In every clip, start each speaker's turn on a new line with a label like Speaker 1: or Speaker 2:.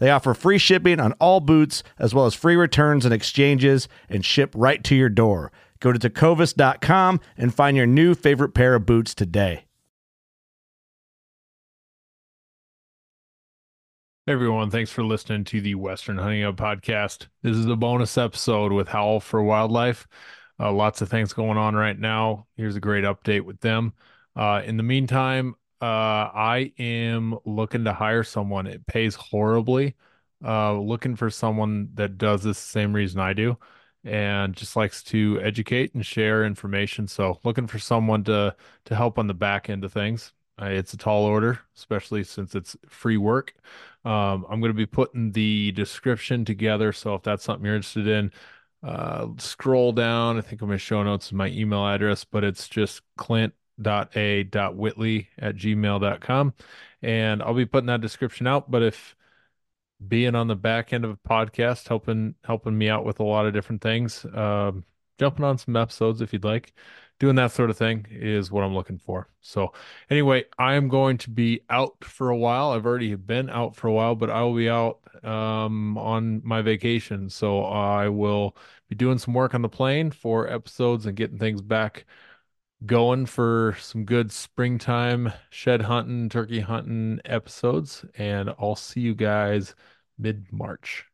Speaker 1: They offer free shipping on all boots, as well as free returns and exchanges, and ship right to your door. Go to tecovas.com and find your new favorite pair of boots today.
Speaker 2: Hey everyone, thanks for listening to the Western Hunting Hub podcast. This is a bonus episode with Howl for Wildlife. Uh, lots of things going on right now. Here's a great update with them. Uh, in the meantime, uh, I am looking to hire someone. It pays horribly. Uh, looking for someone that does this same reason I do and just likes to educate and share information. So looking for someone to to help on the back end of things. Uh, it's a tall order, especially since it's free work. Um, I'm going to be putting the description together. So if that's something you're interested in, uh, scroll down. I think I'm going to show notes my email address, but it's just Clint whitley at gmail.com and i'll be putting that description out but if being on the back end of a podcast helping helping me out with a lot of different things um, jumping on some episodes if you'd like doing that sort of thing is what i'm looking for. So anyway i am going to be out for a while. I've already been out for a while but i will be out um, on my vacation. So i will be doing some work on the plane for episodes and getting things back going for some good springtime shed hunting, turkey hunting episodes, and I'll see you guys mid March.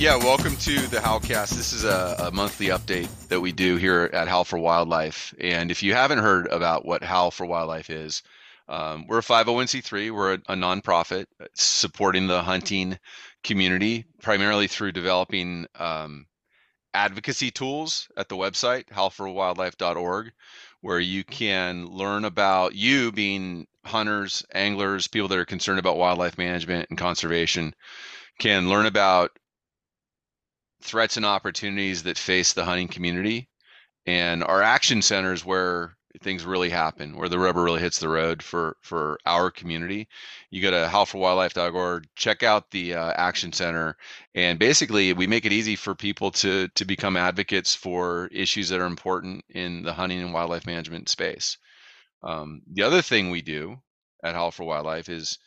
Speaker 3: Yeah, welcome to the Howlcast. This is a, a, monthly update that we do here at Howl for Wildlife. And if you haven't heard about what Howl for Wildlife is, um, we're a 501c3. We're a, a nonprofit supporting the hunting community primarily through developing um, advocacy tools at the website howlforwildlife.org, where you can learn about you being hunters, anglers, people that are concerned about wildlife management and conservation can learn about threats and opportunities that face the hunting community and our action centers where things really happen where the rubber really hits the road for for our community. You go to howlforwildlife.org check out the uh, action center and basically we make it easy for people to to become advocates for issues that are important in the hunting and wildlife management space. Um, the other thing we do at howl for wildlife is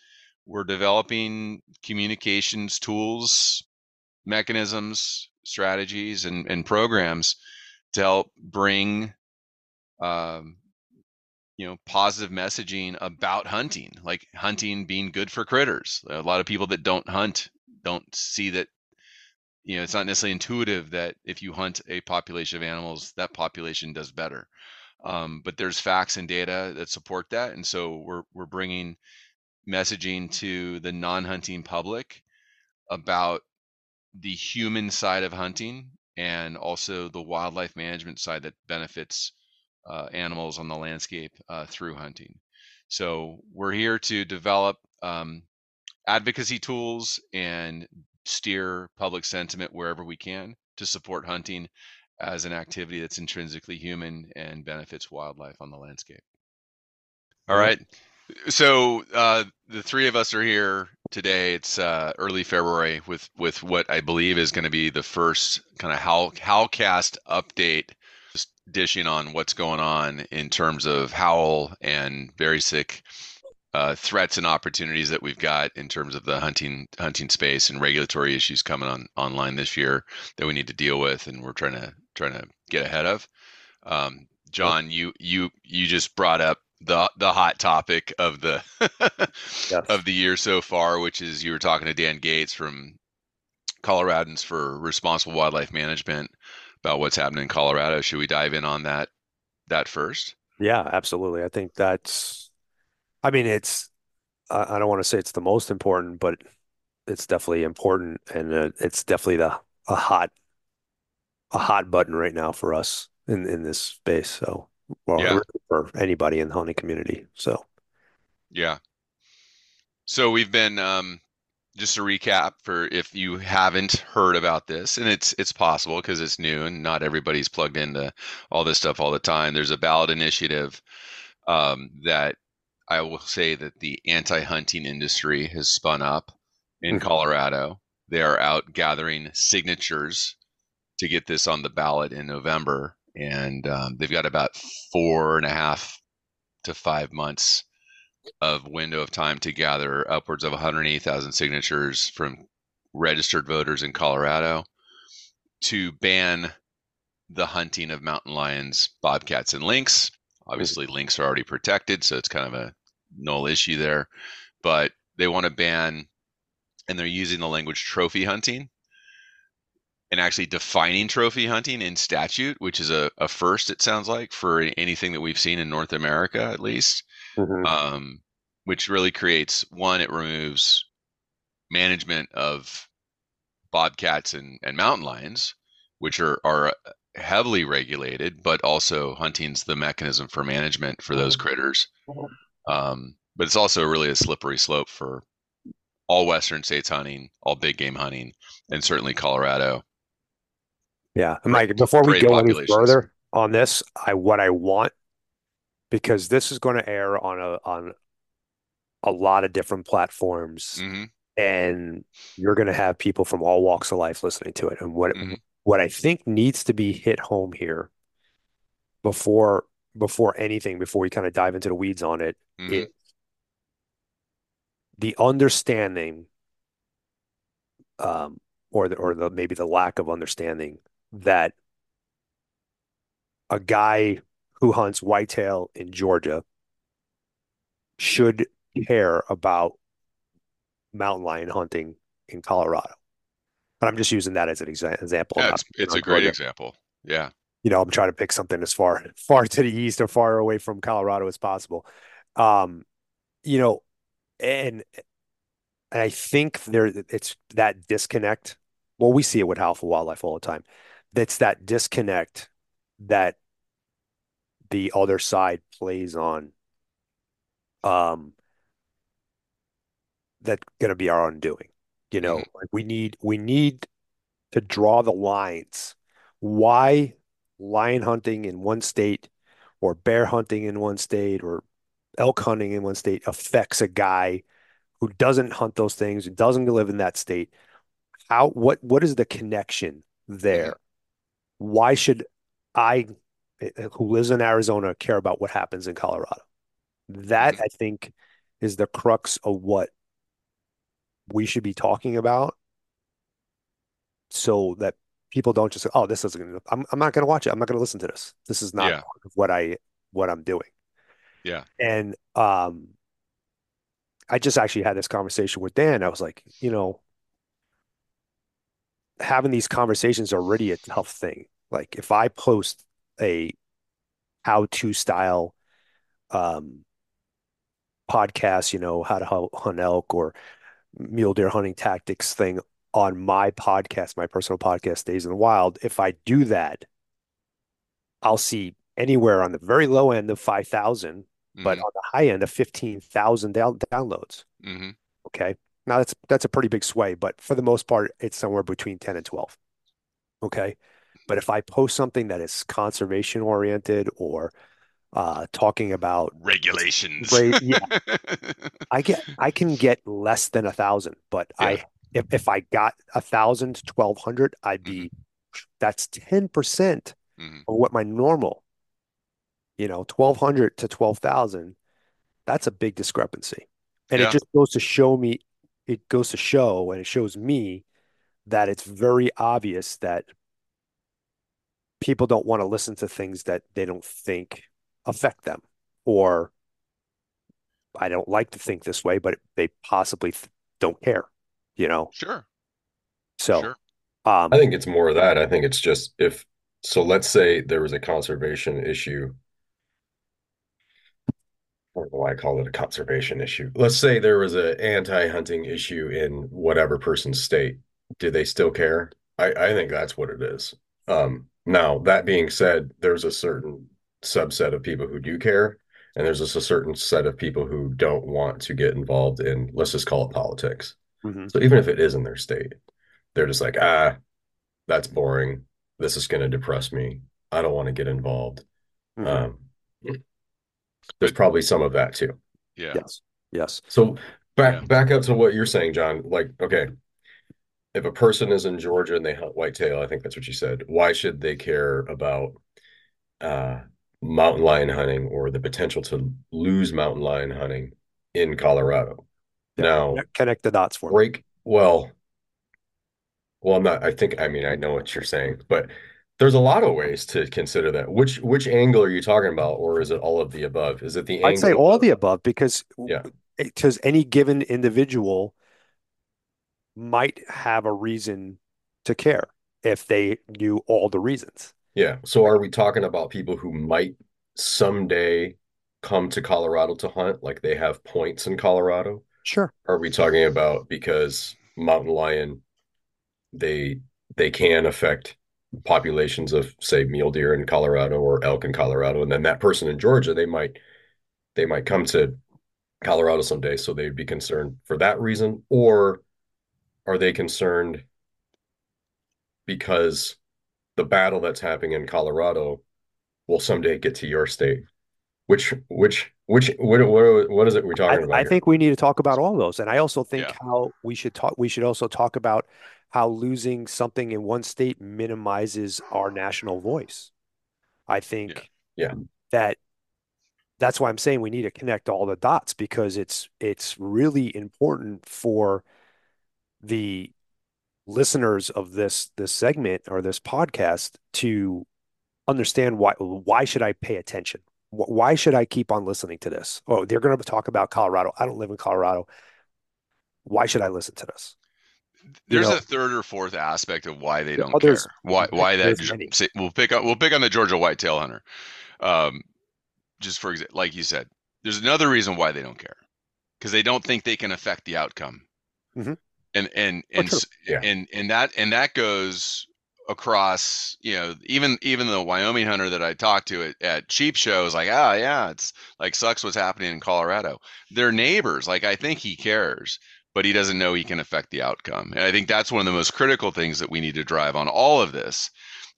Speaker 3: we're developing communications tools mechanisms, strategies, and, and programs to help bring, um, you know, positive messaging about hunting, like hunting being good for critters. A lot of people that don't hunt don't see that. You know, it's not necessarily intuitive that if you hunt a population of animals, that population does better. Um, but there's facts and data that support that, and so we're we're bringing messaging to the non-hunting public about the human side of hunting and also the wildlife management side that benefits uh, animals on the landscape uh, through hunting. So we're here to develop um, advocacy tools and steer public sentiment wherever we can to support hunting as an activity that's intrinsically human and benefits wildlife on the landscape. All right. So uh, the three of us are here today. It's uh, early February with with what I believe is going to be the first kind of how Howlcast update, just dishing on what's going on in terms of Howl and Berysick uh, threats and opportunities that we've got in terms of the hunting hunting space and regulatory issues coming on online this year that we need to deal with, and we're trying to trying to get ahead of. Um, John, you you you just brought up the the hot topic of the yes. of the year so far, which is you were talking to Dan Gates from Coloradans for Responsible Wildlife Management about what's happening in Colorado. Should we dive in on that that first?
Speaker 4: Yeah, absolutely. I think that's. I mean, it's. I don't want to say it's the most important, but it's definitely important, and uh, it's definitely the a hot a hot button right now for us in in this space. So well, yeah. for anybody in the hunting community. So,
Speaker 3: yeah. So we've been um, just a recap for if you haven't heard about this, and it's it's possible because it's new and not everybody's plugged into all this stuff all the time. There's a ballot initiative um, that I will say that the anti-hunting industry has spun up in mm-hmm. Colorado. They are out gathering signatures to get this on the ballot in November and um, they've got about four and a half to five months of window of time to gather upwards of 180,000 signatures from registered voters in Colorado to ban the hunting of mountain lions, bobcats, and lynx. Obviously, lynx are already protected, so it's kind of a null issue there. But they want to ban, and they're using the language trophy hunting and actually defining trophy hunting in statute, which is a, a first, it sounds like, for anything that we've seen in North America, at least. Mm-hmm. Um, which really creates one, it removes management of bobcats and, and mountain lions, which are, are heavily regulated, but also hunting's the mechanism for management for those mm-hmm. critters. Um, but it's also really a slippery slope for all Western states hunting, all big game hunting, and certainly Colorado.
Speaker 4: Yeah, and Mike, before we go any further on this, I what I want because this is going to air on a on a lot of different platforms, mm-hmm. and you're going to have people from all walks of life listening to it. And what mm-hmm. what I think needs to be hit home here before before anything, before we kind of dive into the weeds on it, mm-hmm. it the understanding um, or the or the maybe the lack of understanding that a guy who hunts whitetail in Georgia should care about mountain lion hunting in Colorado. But I'm just using that as an exa- example.
Speaker 3: Yeah, it's, it's a great Georgia. example. Yeah.
Speaker 4: You know, I'm trying to pick something as far far to the east or far away from Colorado as possible. Um, you know, and and I think there it's that disconnect. Well, we see it with for Wildlife all the time that's that disconnect that the other side plays on um that's going to be our undoing you know? Mm-hmm. like we need we need to draw the lines. Why lion hunting in one state or bear hunting in one state or elk hunting in one state affects a guy who doesn't hunt those things who doesn't live in that state how what what is the connection there why should I, who lives in Arizona, care about what happens in Colorado? That mm-hmm. I think is the crux of what we should be talking about so that people don't just say, oh, this isn't going to, I'm, I'm not going to watch it. I'm not going to listen to this. This is not yeah. what I, what I'm doing.
Speaker 3: Yeah.
Speaker 4: And, um, I just actually had this conversation with Dan. I was like, you know, having these conversations already a tough thing. Like if I post a how to style um, podcast, you know, how to hunt elk or mule deer hunting tactics thing on my podcast, my personal podcast, Days in the Wild, if I do that, I'll see anywhere on the very low end of 5,000, mm-hmm. but on the high end of 15,000 down- downloads. Mm-hmm. Okay. Now that's, that's a pretty big sway, but for the most part, it's somewhere between 10 and 12. Okay. But if I post something that is conservation oriented or uh, talking about
Speaker 3: regulations,
Speaker 4: yeah, I get I can get less than a thousand, but
Speaker 3: Yeah.
Speaker 4: I if, if I got a thousand, twelve hundred, I'd be that's ten percent
Speaker 3: Mhm.
Speaker 4: of what my normal, you know, twelve hundred to twelve thousand. That's a big discrepancy, and
Speaker 3: Yeah.
Speaker 4: it just goes to show me. It goes to show, and it shows me that it's very obvious that people don't want to listen to things that they don't think affect them, or I don't like to think this way, but they possibly th- don't care, you know.
Speaker 3: Sure,
Speaker 4: So,
Speaker 3: sure.
Speaker 4: um,
Speaker 5: I think it's more of that. I think it's just if so let's say there was a conservation issue. I don't know why I call it a conservation issue. Let's say there was an anti-hunting issue in whatever person's state. Do they still care? I, I think that's what it is. Um, now, that being said, there's a certain subset of people who do care, and there's just a certain set of people who don't want to get involved in, let's just call it politics.
Speaker 4: mhm.
Speaker 5: So even if it is in their state, they're just like, ah, that's boring. This is going to depress me. I don't want to get involved.
Speaker 4: Mhm.
Speaker 5: Um, there's probably some of that too.
Speaker 3: Yeah,
Speaker 4: Yes, yes.
Speaker 5: So back
Speaker 3: Yeah.
Speaker 5: back up to what you're saying, John. Like, okay, if a person is in Georgia and they hunt whitetail, I think that's what you said. Why should they care about uh, mountain lion hunting or the potential to lose mountain lion hunting in Colorado?
Speaker 4: Yeah.
Speaker 5: Now,
Speaker 4: Connect the dots for me.
Speaker 5: break well well i'm not i think i mean i know what you're saying but there's a lot of ways to consider that which which angle are you talking about or is it all of the above is it the
Speaker 4: I'd say all
Speaker 5: of-
Speaker 4: the above because
Speaker 5: Yeah.
Speaker 4: because any given individual might have a reason to care if they knew all the reasons.
Speaker 5: yeah so are we talking about people who might someday come to colorado to hunt like they have points in colorado
Speaker 4: Sure.
Speaker 5: are we talking about because mountain lion they they can affect populations of say mule deer in Colorado or elk in Colorado and then that person in Georgia they might they might come to Colorado someday so they'd be concerned for that reason or are they concerned because the battle that's happening in Colorado will someday get to your state which which which what what, what is it we're
Speaker 4: I,
Speaker 5: talking about
Speaker 4: I
Speaker 5: here?
Speaker 4: think we need to talk about all those. And I also think
Speaker 3: Yeah.
Speaker 4: how we should talk we should also talk about how losing something in one state minimizes our national voice. I think
Speaker 5: Yeah.
Speaker 4: that that's why I'm saying we need to connect all the dots because it's it's really important for the listeners of this this segment or this podcast to understand why why should I pay attention? Why should I keep on listening to this? Oh, they're going to talk about Colorado. I don't live in Colorado. Why should I listen to this?
Speaker 3: There's
Speaker 4: know-
Speaker 3: a third or fourth aspect of why they don't
Speaker 4: oh,
Speaker 3: care. Why why that say- we'll pick up we'll pick on the Georgia whitetail hunter. Um, just for example, like you said, there's another reason why they don't care because they don't think they can affect the outcome.
Speaker 4: Mhm.
Speaker 3: And and
Speaker 4: Oh,
Speaker 3: and s-
Speaker 5: Yeah.
Speaker 3: and and that and that goes across you know even even the Wyoming hunter that I talked to at, at Sheep Show is like ah yeah it's like sucks what's happening in Colorado. They're neighbors. Like I think he cares but he doesn't know he can affect the outcome. And I think that's one of the most critical things that we need to drive on all of this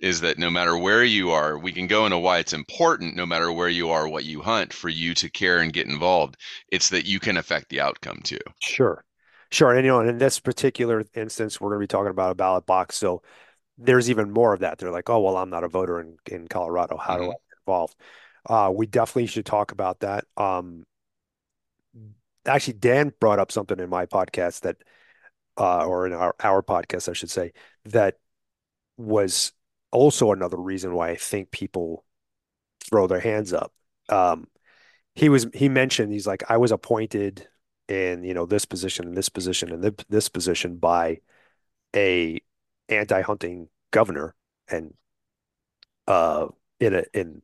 Speaker 3: is that no matter where you are, we can go into why it's important, no matter where you are, what you hunt, for you to care and get involved. It's that you can affect the outcome too.
Speaker 4: Sure. Sure. And you know, in this particular instance, we're going to be talking about a ballot box. So there's even more of that. They're like, oh, well, I'm not a voter in, in Colorado. How do I get involved? Uh, we definitely should talk about that. Um, actually, Dan brought up something in my podcast that, uh, or in our, our podcast, I should say, that was also another reason why I think people throw their hands up. Um, he was, he mentioned, he's like, I was appointed in, you know, this position and this position and this, position by a anti-hunting governor and uh in a in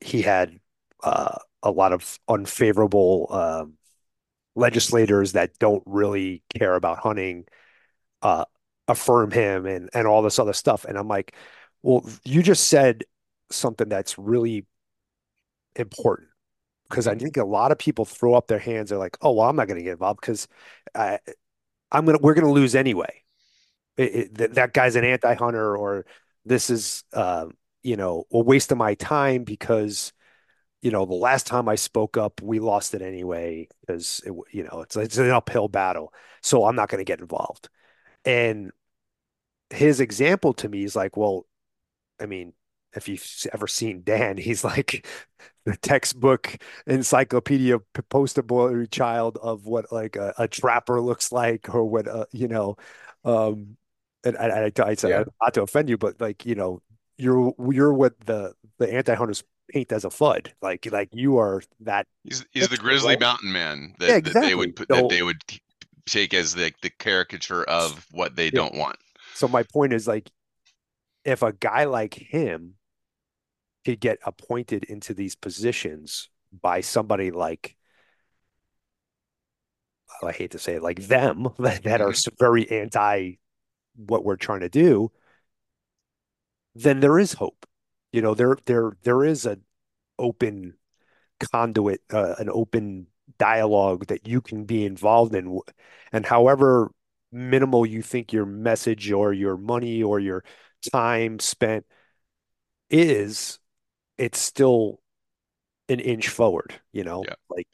Speaker 4: he had uh a lot of unfavorable um legislators that don't really care about hunting uh affirm him and and all this other stuff. And I'm like well you just said something that's really important because I think a lot of people throw up their hands they're like oh well I'm not going to get involved because I'm gonna we're gonna lose anyway. It, it, that, that guy's an anti-hunter or this is uh, you know a waste of my time because you know the last time I spoke up we lost it anyway because it, you know it's it's an uphill battle so I'm not going to get involved. And his example to me is like well I mean if you've ever seen Dan he's like the textbook encyclopedia poster boy child of what like a, a trapper looks like or what uh, you know um and I, I, I said
Speaker 5: Yeah.
Speaker 4: not to offend you, but like you know, you're you're what the the anti-hunters paint as a Fudd. Like like you are that.
Speaker 3: He's he's the grizzly mountain man that,
Speaker 4: Yeah,
Speaker 3: that they would put
Speaker 4: So-
Speaker 3: that they would take as the the caricature of what they don't want.
Speaker 4: So my point is like, if a guy like him could get appointed into these positions by somebody like. I hate to say it, like them that, are very anti what we're trying to do, then there is hope. You know, there there there is an open conduit, uh, an open dialogue that you can be involved in, and however minimal you think your message or your money or your time spent is, it's still an inch forward. You know,
Speaker 3: Yeah.
Speaker 4: like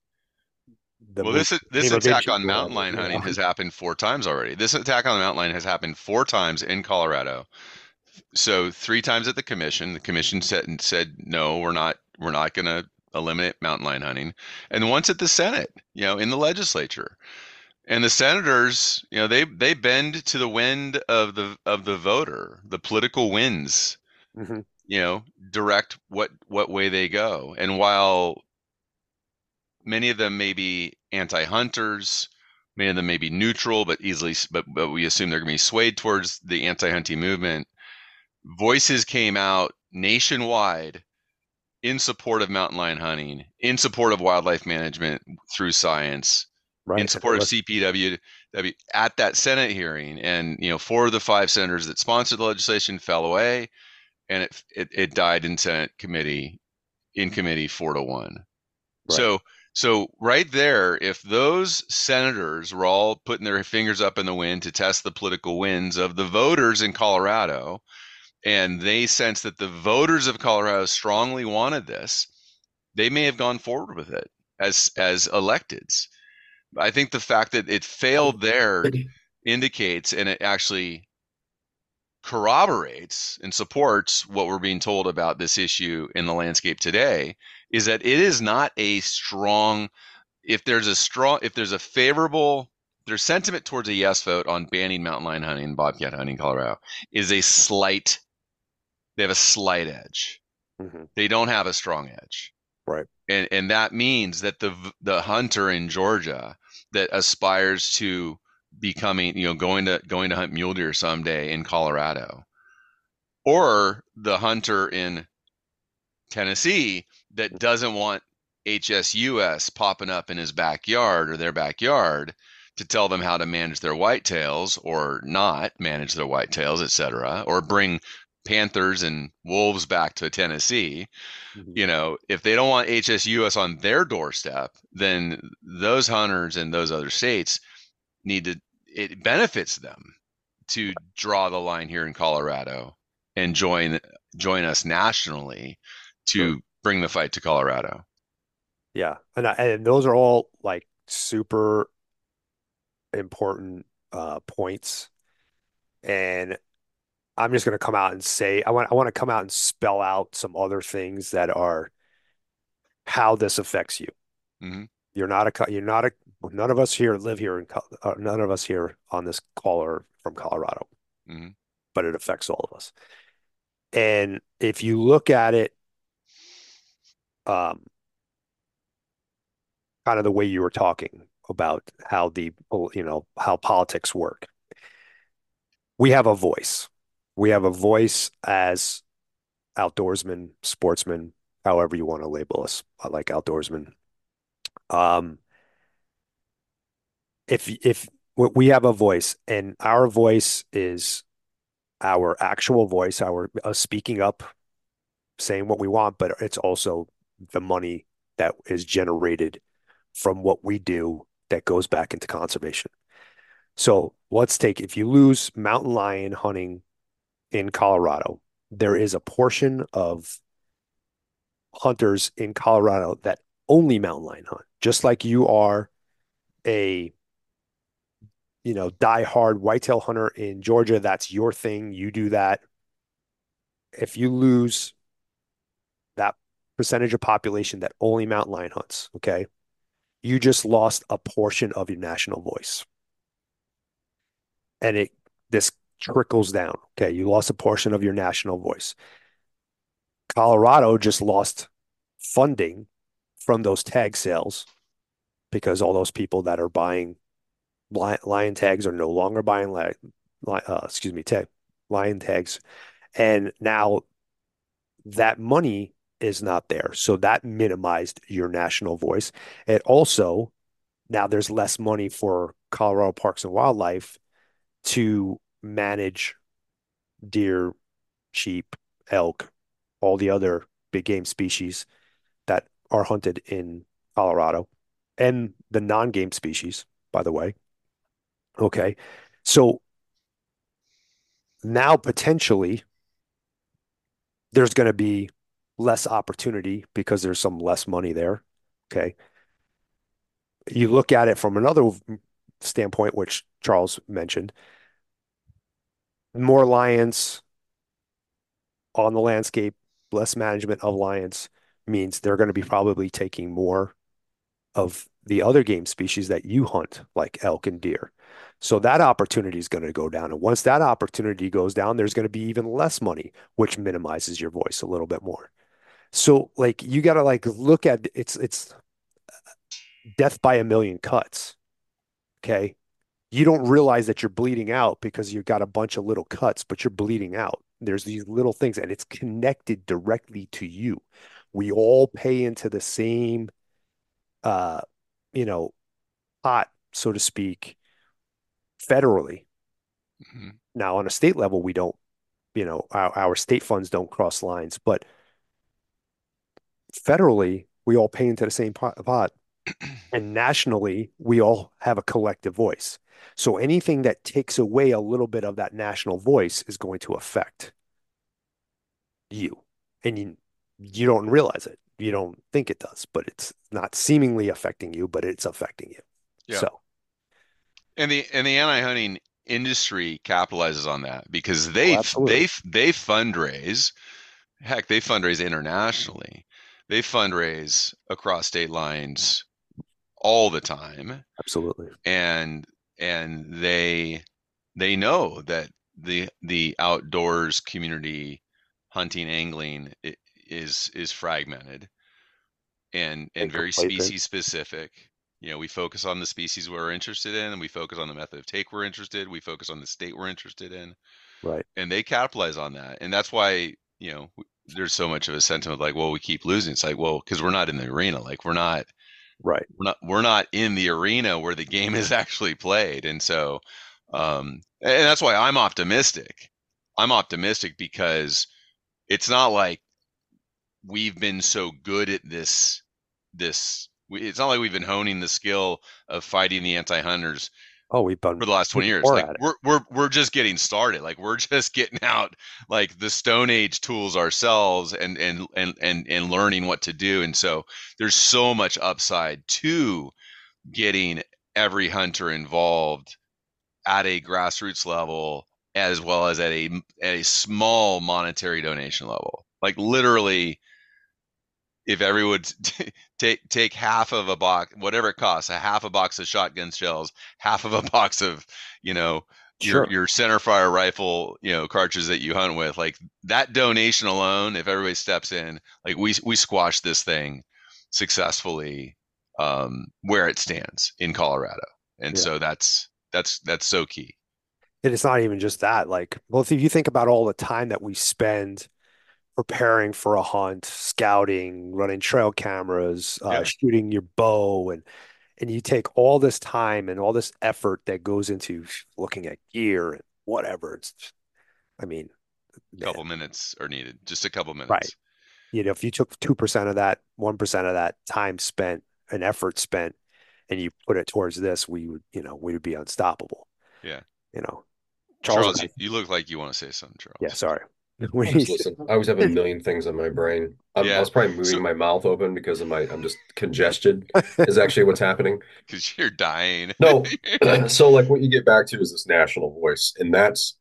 Speaker 4: the
Speaker 3: well, this this attack on mountain lion hunting
Speaker 4: know?
Speaker 3: has happened four times already. This attack on the mountain lion has happened four times in Colorado. So three times at the commission. The commission said said no, we're not we're not going to eliminate mountain lion hunting, and once at the Senate, you know, in the legislature. And the senators, you know, they they bend to the wind of the of the voter. The political winds
Speaker 4: Mhm.
Speaker 3: You know direct what what way they go and while many of them may be anti-hunters many of them may be neutral but easily but, but we assume they're going to be swayed towards the anti-hunting movement voices came out nationwide in support of mountain lion hunting in support of wildlife management through science
Speaker 4: Right.
Speaker 3: in support of CPW at that Senate hearing, and you know, four of the five senators that sponsored the legislation fell away, and it it, it died in Senate committee, in committee four to one.
Speaker 4: Right.
Speaker 3: So so right there, if those senators were all putting their fingers up in the wind to test the political winds of the voters in Colorado, and they sense that the voters of Colorado strongly wanted this, they may have gone forward with it as as electeds. I think the fact that it failed there indicates and it actually corroborates and supports what we're being told about this issue in the landscape today is that it is not a strong if there's a strong if there's a favorable there's sentiment towards a yes vote on banning mountain lion hunting and bobcat hunting in Colorado is a slight they have a slight edge
Speaker 4: Mhm.
Speaker 3: they don't have a strong edge
Speaker 4: Right.
Speaker 3: and and that means that the the hunter in Georgia that aspires to becoming you know going to going to hunt mule deer someday in Colorado or the hunter in Tennessee that doesn't want HSUS popping up in his backyard or their backyard to tell them how to manage their whitetails or not manage their whitetails, et cetera, or bring panthers and wolves back to Tennessee
Speaker 4: Mhm.
Speaker 3: you know, if they don't want HSUS on their doorstep, then those hunters in those other states need to, it benefits them to draw the line here in Colorado and join join us nationally to bring the fight to Colorado.
Speaker 4: Yeah, and I, and those are all like super important uh points. And I'm just going to come out and say I want I want to come out and spell out some other things that are how this affects you.
Speaker 3: Mhm.
Speaker 4: You're not a you're not a none of us here live here in uh, none of us here on this call are from Colorado,
Speaker 3: Mhm.
Speaker 4: but it affects all of us. And if you look at it, um, kind of the way you were talking about how the you know how politics work. We have a voice. We have a voice as outdoorsmen, sportsmen, however you want to label us. I like outdoorsmen. Um, if if we- have a voice, and our voice is our actual voice, our us speaking up, saying what we want, but it's also the money that is generated from what we do that goes back into conservation. So let's take if you lose mountain lion hunting in Colorado, there is a portion of hunters in Colorado that only mountain lion hunt, just like you are a you know die-hard whitetail hunter in Georgia. That's your thing. You do that. If you lose that percentage of population that only mountain lion hunts, okay, you just lost a portion of your national voice, and it this trickles down. Okay, you lost a portion of your national voice. Colorado just lost funding from those tag sales because all those people that are buying lion tags are no longer buying uh, excuse me, tag lion tags, and now that money is not there. So that minimized your national voice. It also now there's less money for Colorado Parks and Wildlife to manage deer, sheep, elk, all the other big game species that are hunted in Colorado and the non game species, by the way. Okay. So now potentially there's going to be less opportunity because there's some less money there. Okay. You look at it from another standpoint, which Charles mentioned more lions on the landscape, less management of lions means they're going to be probably taking more of the other game species that you hunt, like elk and deer. So that opportunity is going to go down. And once that opportunity goes down, there's going to be even less money, which minimizes your voice a little bit more. So like you got to like look at it's it's death by a million cuts. Okay you don't realize that you're bleeding out because you've got a bunch of little cuts, but you're bleeding out. There's these little things, and it's connected directly to you. We all pay into the same, uh, you know, pot, so to speak, federally. Mm-hmm. Now, on a state level, we don't, you know, our, our state funds don't cross lines, but federally, we all pay into the same pot, pot. and nationally, we all have a collective voice. So anything that takes away a little bit of that national voice is going to affect you. And you you don't realize it. You don't think it does, but it's not seemingly affecting you, but it's affecting you. Yeah. So.
Speaker 3: And the and the anti-hunting industry capitalizes on that because they oh, they they fundraise heck they fundraise internationally. They fundraise across state lines all the time.
Speaker 4: Absolutely.
Speaker 3: And and they they know that the the outdoors community hunting angling is is fragmented and and very species specific. You know we focus on the species we're interested in and we focus on the method of take we're interested we focus on the state we're interested in.
Speaker 4: Right.
Speaker 3: And they capitalize on that. And that's why you know there's so much of a sentiment like well we keep losing. It's like well because we're not in the arena. Like we're not
Speaker 4: Right.
Speaker 3: We're not we're not in the arena where the game is actually played, and so um, and that's why I'm optimistic. I'm optimistic because it's not like we've been so good at this this it's not like we've been honing the skill of fighting the anti-hunters
Speaker 4: Oh, we've been
Speaker 3: for the last 20 years. Like we're we're we're just getting started. Like we're just getting out like the stone age tools ourselves and and and and and learning what to do. And so there's so much upside to getting every hunter involved at a grassroots level as well as at a at a small monetary donation level. Like literally if everyone take take half of a box, whatever it costs, a half a box of shotgun shells, half of a box of you know your your center fire rifle, you know cartridges that you hunt with, like that donation alone, if everybody steps in, like we we squash this thing successfully um, where it stands in Colorado, and yeah. so that's that's that's so key.
Speaker 4: And it's not even just that. Like, well, if you think about all the time that we spend preparing for a hunt, scouting, running trail cameras, uh, yeah. shooting your bow, and and you take all this time and all this effort that goes into looking at gear and whatever. It's, I mean,
Speaker 3: a couple man. minutes are needed, just a couple minutes.
Speaker 4: Right. You know, if you took two percent of that, one percent of that time spent and effort spent, and you put it towards this, we would, you know, we would be unstoppable.
Speaker 3: Yeah.
Speaker 4: You know,
Speaker 3: Charles, Charles you look like you want to say something, Charles.
Speaker 4: Yeah, sorry. We
Speaker 5: I was, listen, I always have a million things in my brain. I'm,
Speaker 3: Yeah.
Speaker 5: I was probably moving
Speaker 3: So-
Speaker 5: my mouth open because of my I'm just congested is actually what's happening.
Speaker 3: because you're dying.
Speaker 5: No, so like what you get back to is this national voice, and that's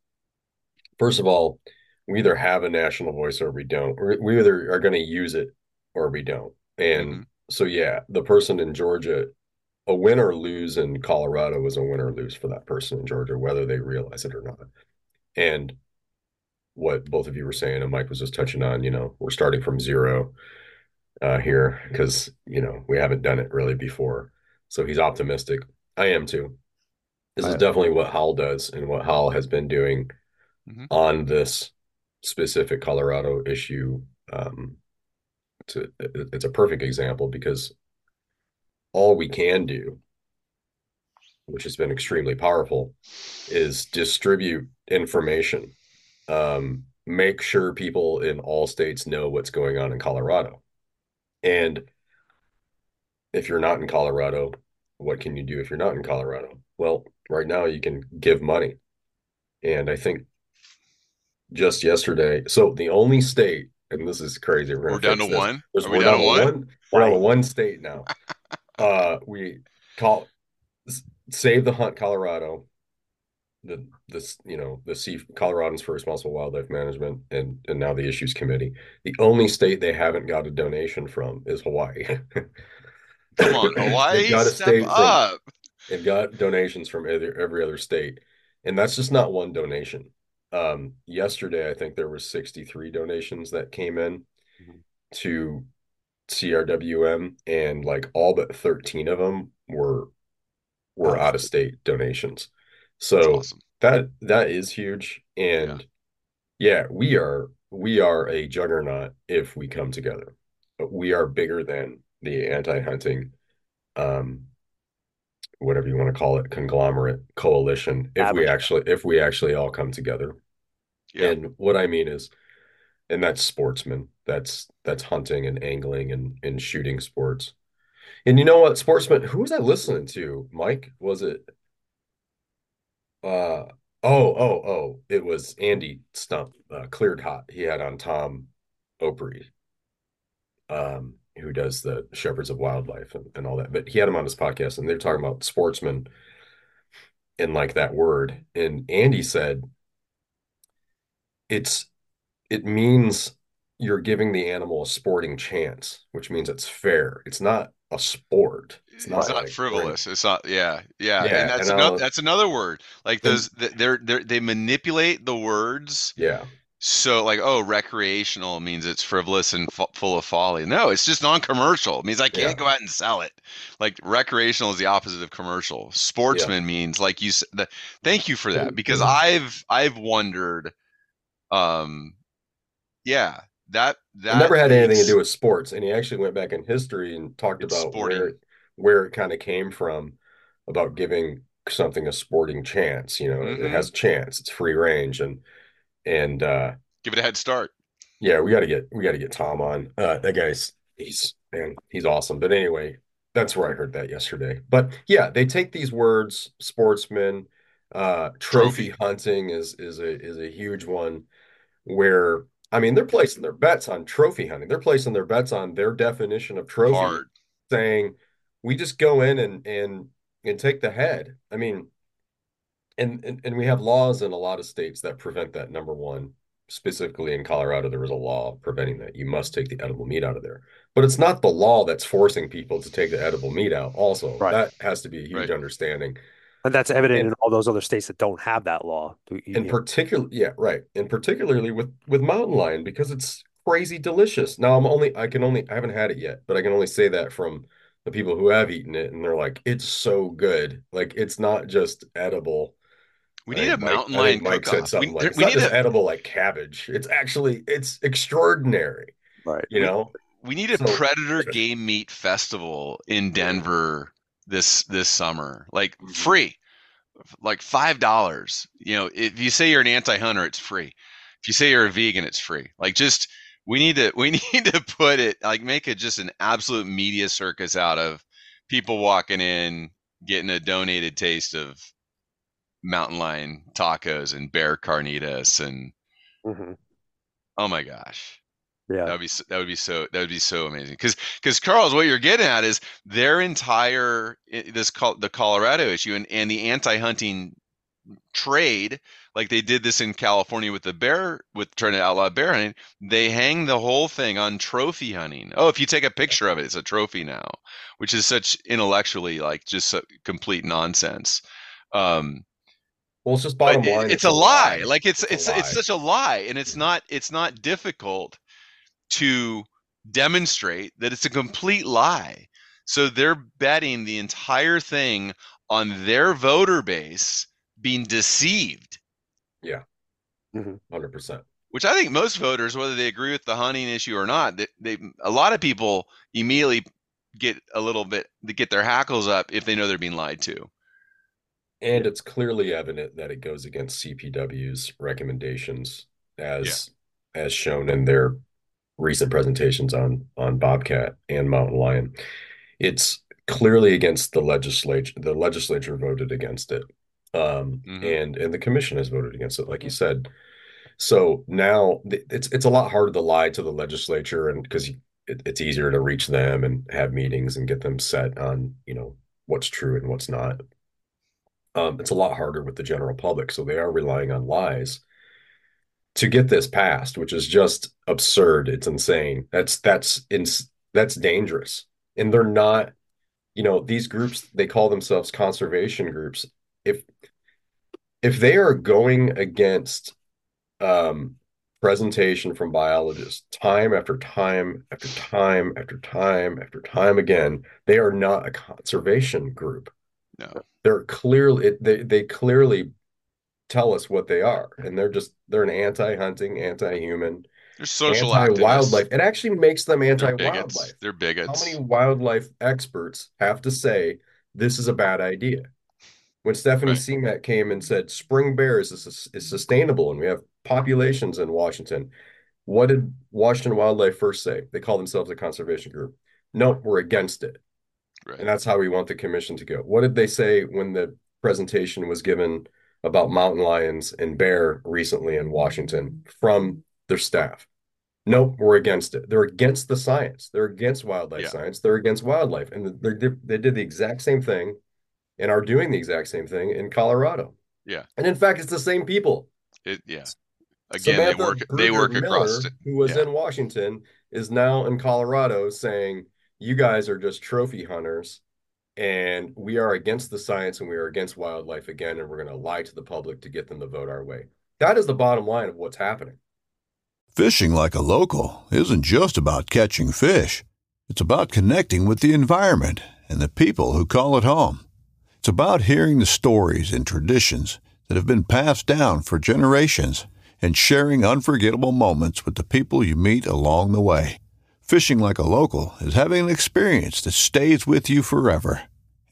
Speaker 5: first of all, we either have a national voice or we don't. We either are going to use it or we don't. And
Speaker 3: Mhm.
Speaker 5: so yeah, the person in Georgia, a win or lose in Colorado is a win or lose for that person in Georgia, whether they realize it or not. And what both of you were saying, and Mike was just touching on, you know, we're starting from zero uh, here because you know we haven't done it really before. So he's optimistic. I am too. This is definitely what Howl does and what Howl has been doing
Speaker 3: Mhm.
Speaker 5: on this specific Colorado issue. Um, to, it's a perfect example because all we can do, which has been extremely powerful, is distribute information. Um, make sure people in all states know what's going on in Colorado. And if you're not in Colorado, what can you do if you're not in Colorado? Well, right now you can give money. And I think just yesterday, so the only state, and this is crazy, we're,
Speaker 3: We're down to
Speaker 5: this.
Speaker 3: one. Are we
Speaker 5: we're
Speaker 3: down
Speaker 5: down
Speaker 3: to
Speaker 5: to
Speaker 3: one?
Speaker 5: one. We're down to one state now. Uh, we call Save the Hunt Colorado, the this you know the Sea Coloradans for Responsible Wildlife Management, and and now the Issues Committee. The only state they haven't got a donation from is Hawaii.
Speaker 3: Come on,
Speaker 5: They've
Speaker 3: Hawaii,
Speaker 5: got a
Speaker 3: step
Speaker 5: state from-
Speaker 3: up.
Speaker 5: They've got donations from every, every other state, and that's just not one donation. Um, yesterday, I think there was 63 donations that came in
Speaker 4: Mhm.
Speaker 5: to CRWM, and like all but 13 of them were were
Speaker 4: out of
Speaker 5: state donations. So
Speaker 3: awesome.
Speaker 5: that that is huge, and yeah, we are we are a juggernaut if we come together. We are bigger than the anti-hunting, um, whatever you want to call it, conglomerate coalition. If we actually if we actually all come together.
Speaker 3: Yeah.
Speaker 5: And what I mean is, and that's sportsmen. That's that's hunting and angling and and shooting sports. And you know what, sportsmen? Who was I listening to? Mike? Was it? Uh oh oh oh! It was Andy Stumpf, uh, Cleared Hot. He had on Tom Opre, um, who does the Shepherds of Wildlife and, and all that. But he had him on his podcast, and they're talking about sportsmen and like that word. And Andy said, it's it means you're giving the animal a sporting chance, which means it's fair. It's not a sport. It's
Speaker 3: It's
Speaker 5: not
Speaker 3: not,
Speaker 5: like
Speaker 3: frivolous. It's not. Yeah, yeah,
Speaker 5: Yeah,
Speaker 3: and that's
Speaker 5: and
Speaker 3: another. That's another word. Like those, they're they they manipulate the words.
Speaker 5: Yeah,
Speaker 3: So like, oh, recreational means it's frivolous and f- full of folly. No, it's just non-commercial. It means I can't
Speaker 5: Yeah.
Speaker 3: go out and sell it. Like recreational is the opposite of commercial. Sportsman means like you. The, thank you for that because
Speaker 5: Mhm.
Speaker 3: I've I've wondered. Um, yeah, that that
Speaker 5: never had anything to do with sports. And he actually went back in history and talked about
Speaker 3: sporting.
Speaker 5: where where it kind of came from about giving something a sporting chance. You know,
Speaker 3: Mhm.
Speaker 5: it has a chance. It's free range and and uh
Speaker 3: give it a head start.
Speaker 5: Yeah, we got to get we got to get Tom on. Uh, that guy's he's man, he's awesome. But anyway, that's where I heard that yesterday. But yeah, they take these words, sportsman, uh, trophy,
Speaker 3: Trophy.
Speaker 5: hunting is is a is a huge one. Where I mean, they're placing their bets on trophy hunting. They're placing their bets on their definition of trophy,
Speaker 3: Hard.
Speaker 5: saying we just go in and and and take the head. I mean, and, and and we have laws in a lot of states that prevent that. Number one, specifically in Colorado, there was a law preventing that. You must take the edible meat out of there. But it's not the law that's forcing people to take the edible meat out. Also,
Speaker 4: Right.
Speaker 5: that has to be a huge
Speaker 3: Right.
Speaker 5: understanding.
Speaker 4: And that's evident
Speaker 5: And-
Speaker 4: in all those other states that don't have that law. You- you
Speaker 5: And
Speaker 4: know,
Speaker 5: particular, yeah, right. And particularly with with mountain lion because it's crazy delicious. Now I'm only I can only I haven't had it yet, but I can only say that from the people who have eaten it, and they're like, it's so good. Like it's not just edible.
Speaker 3: We need a
Speaker 5: think Mike-
Speaker 3: mountain lion
Speaker 5: think Mike said
Speaker 3: cook-off. We,
Speaker 5: something like
Speaker 3: there-
Speaker 5: it's
Speaker 3: we
Speaker 5: not
Speaker 3: need
Speaker 5: just
Speaker 3: a
Speaker 5: edible like cabbage. It's actually it's extraordinary.
Speaker 4: right.
Speaker 5: You know,
Speaker 3: we need a
Speaker 5: So-
Speaker 3: predator game meat festival in Denver this this summer. Like
Speaker 5: Mhm.
Speaker 3: free. Like five dollars. You know, if you say you're an anti-hunter, it's free. If you say you're a vegan, it's free. Like just we need to we need to put it like make it just an absolute media circus out of people walking in getting a donated taste of mountain lion tacos and bear carnitas and
Speaker 4: Mhm.
Speaker 3: Oh my gosh.
Speaker 4: Yeah.
Speaker 3: That would be so, that would be so that would be so amazing. Because because Charles, what you're getting at is their entire this call the Colorado issue and, and the anti-hunting trade, like they did this in California with the bear with trying to outlaw bear hunting. They hang the whole thing on trophy hunting. Oh, if you take a picture of it, it's a trophy now, which is such intellectually like just complete nonsense. Um,
Speaker 5: well, it's just bottom line.
Speaker 3: It's, it's, a lie. lie. Like it's it's it's, it's, such a lie, and it's not it's not difficult to demonstrate that it's a complete lie. So they're betting the entire thing on their voter base being deceived.
Speaker 5: Yeah. 100%. Mm-hmm.
Speaker 3: Which I think most voters, whether they agree with the hunting issue or not, they, they a lot of people immediately get a little bit to get their hackles up if they know they're being lied to.
Speaker 5: And it's clearly evident that it goes against CPW's recommendations as yeah. as shown in their recent presentations on on Bobcat and Mountain Lion. It's clearly against the legislature. The legislature voted against it, um, mm-hmm. and and the commission has voted against it, like you said. So now it's it's a lot harder to lie to the legislature, and because it, it's easier to reach them and have meetings and get them set on you know what's true and what's not. Um, it's a lot harder with the general public, so they are relying on lies to get this passed, which is just absurd. It's insane. That's that's in, that's dangerous. And they're not, you know, these groups they call themselves conservation groups. If if they are going against um, presentation from biologists time after time after time after time after time again, they are not a conservation group.
Speaker 3: No.
Speaker 5: They're clearly they they clearly tell us what they are, and they're just they're an anti-hunting, anti-human,
Speaker 3: they're social
Speaker 5: anti-wildlife. It actually makes them anti-wildlife.
Speaker 3: They're bigots. They're bigots.
Speaker 5: How many wildlife experts have to say this is a bad idea? When Stephanie right. Simek came and said spring bears is, is sustainable and we have populations in Washington, what did Washington Wildlife first say? They call themselves a conservation group. nope we're against it. Right. And that's how we want the commission to go. What did they say when the presentation was given about mountain lions and bear recently in Washington from their staff. Nope, we're against it. They're against the science. They're against wildlife yeah. science. They're against wildlife, and they they did the exact same thing, and are doing the exact same thing in Colorado.
Speaker 3: Yeah,
Speaker 5: and in fact, it's the same people.
Speaker 3: It yeah. Again, Samantha they work. they work Miller, across. It.
Speaker 5: Who was yeah. in Washington is now in Colorado saying you guys are just trophy hunters and we are against the science and we are against wildlife again and we're going to lie to the public to get them to vote our way. That is the bottom line of what's happening.
Speaker 6: Fishing like a local isn't just about catching fish. It's about connecting with the environment and the people who call it home. It's about hearing the stories and traditions that have been passed down for generations and sharing unforgettable moments with the people you meet along the way. Fishing like a local is having an experience that stays with you forever.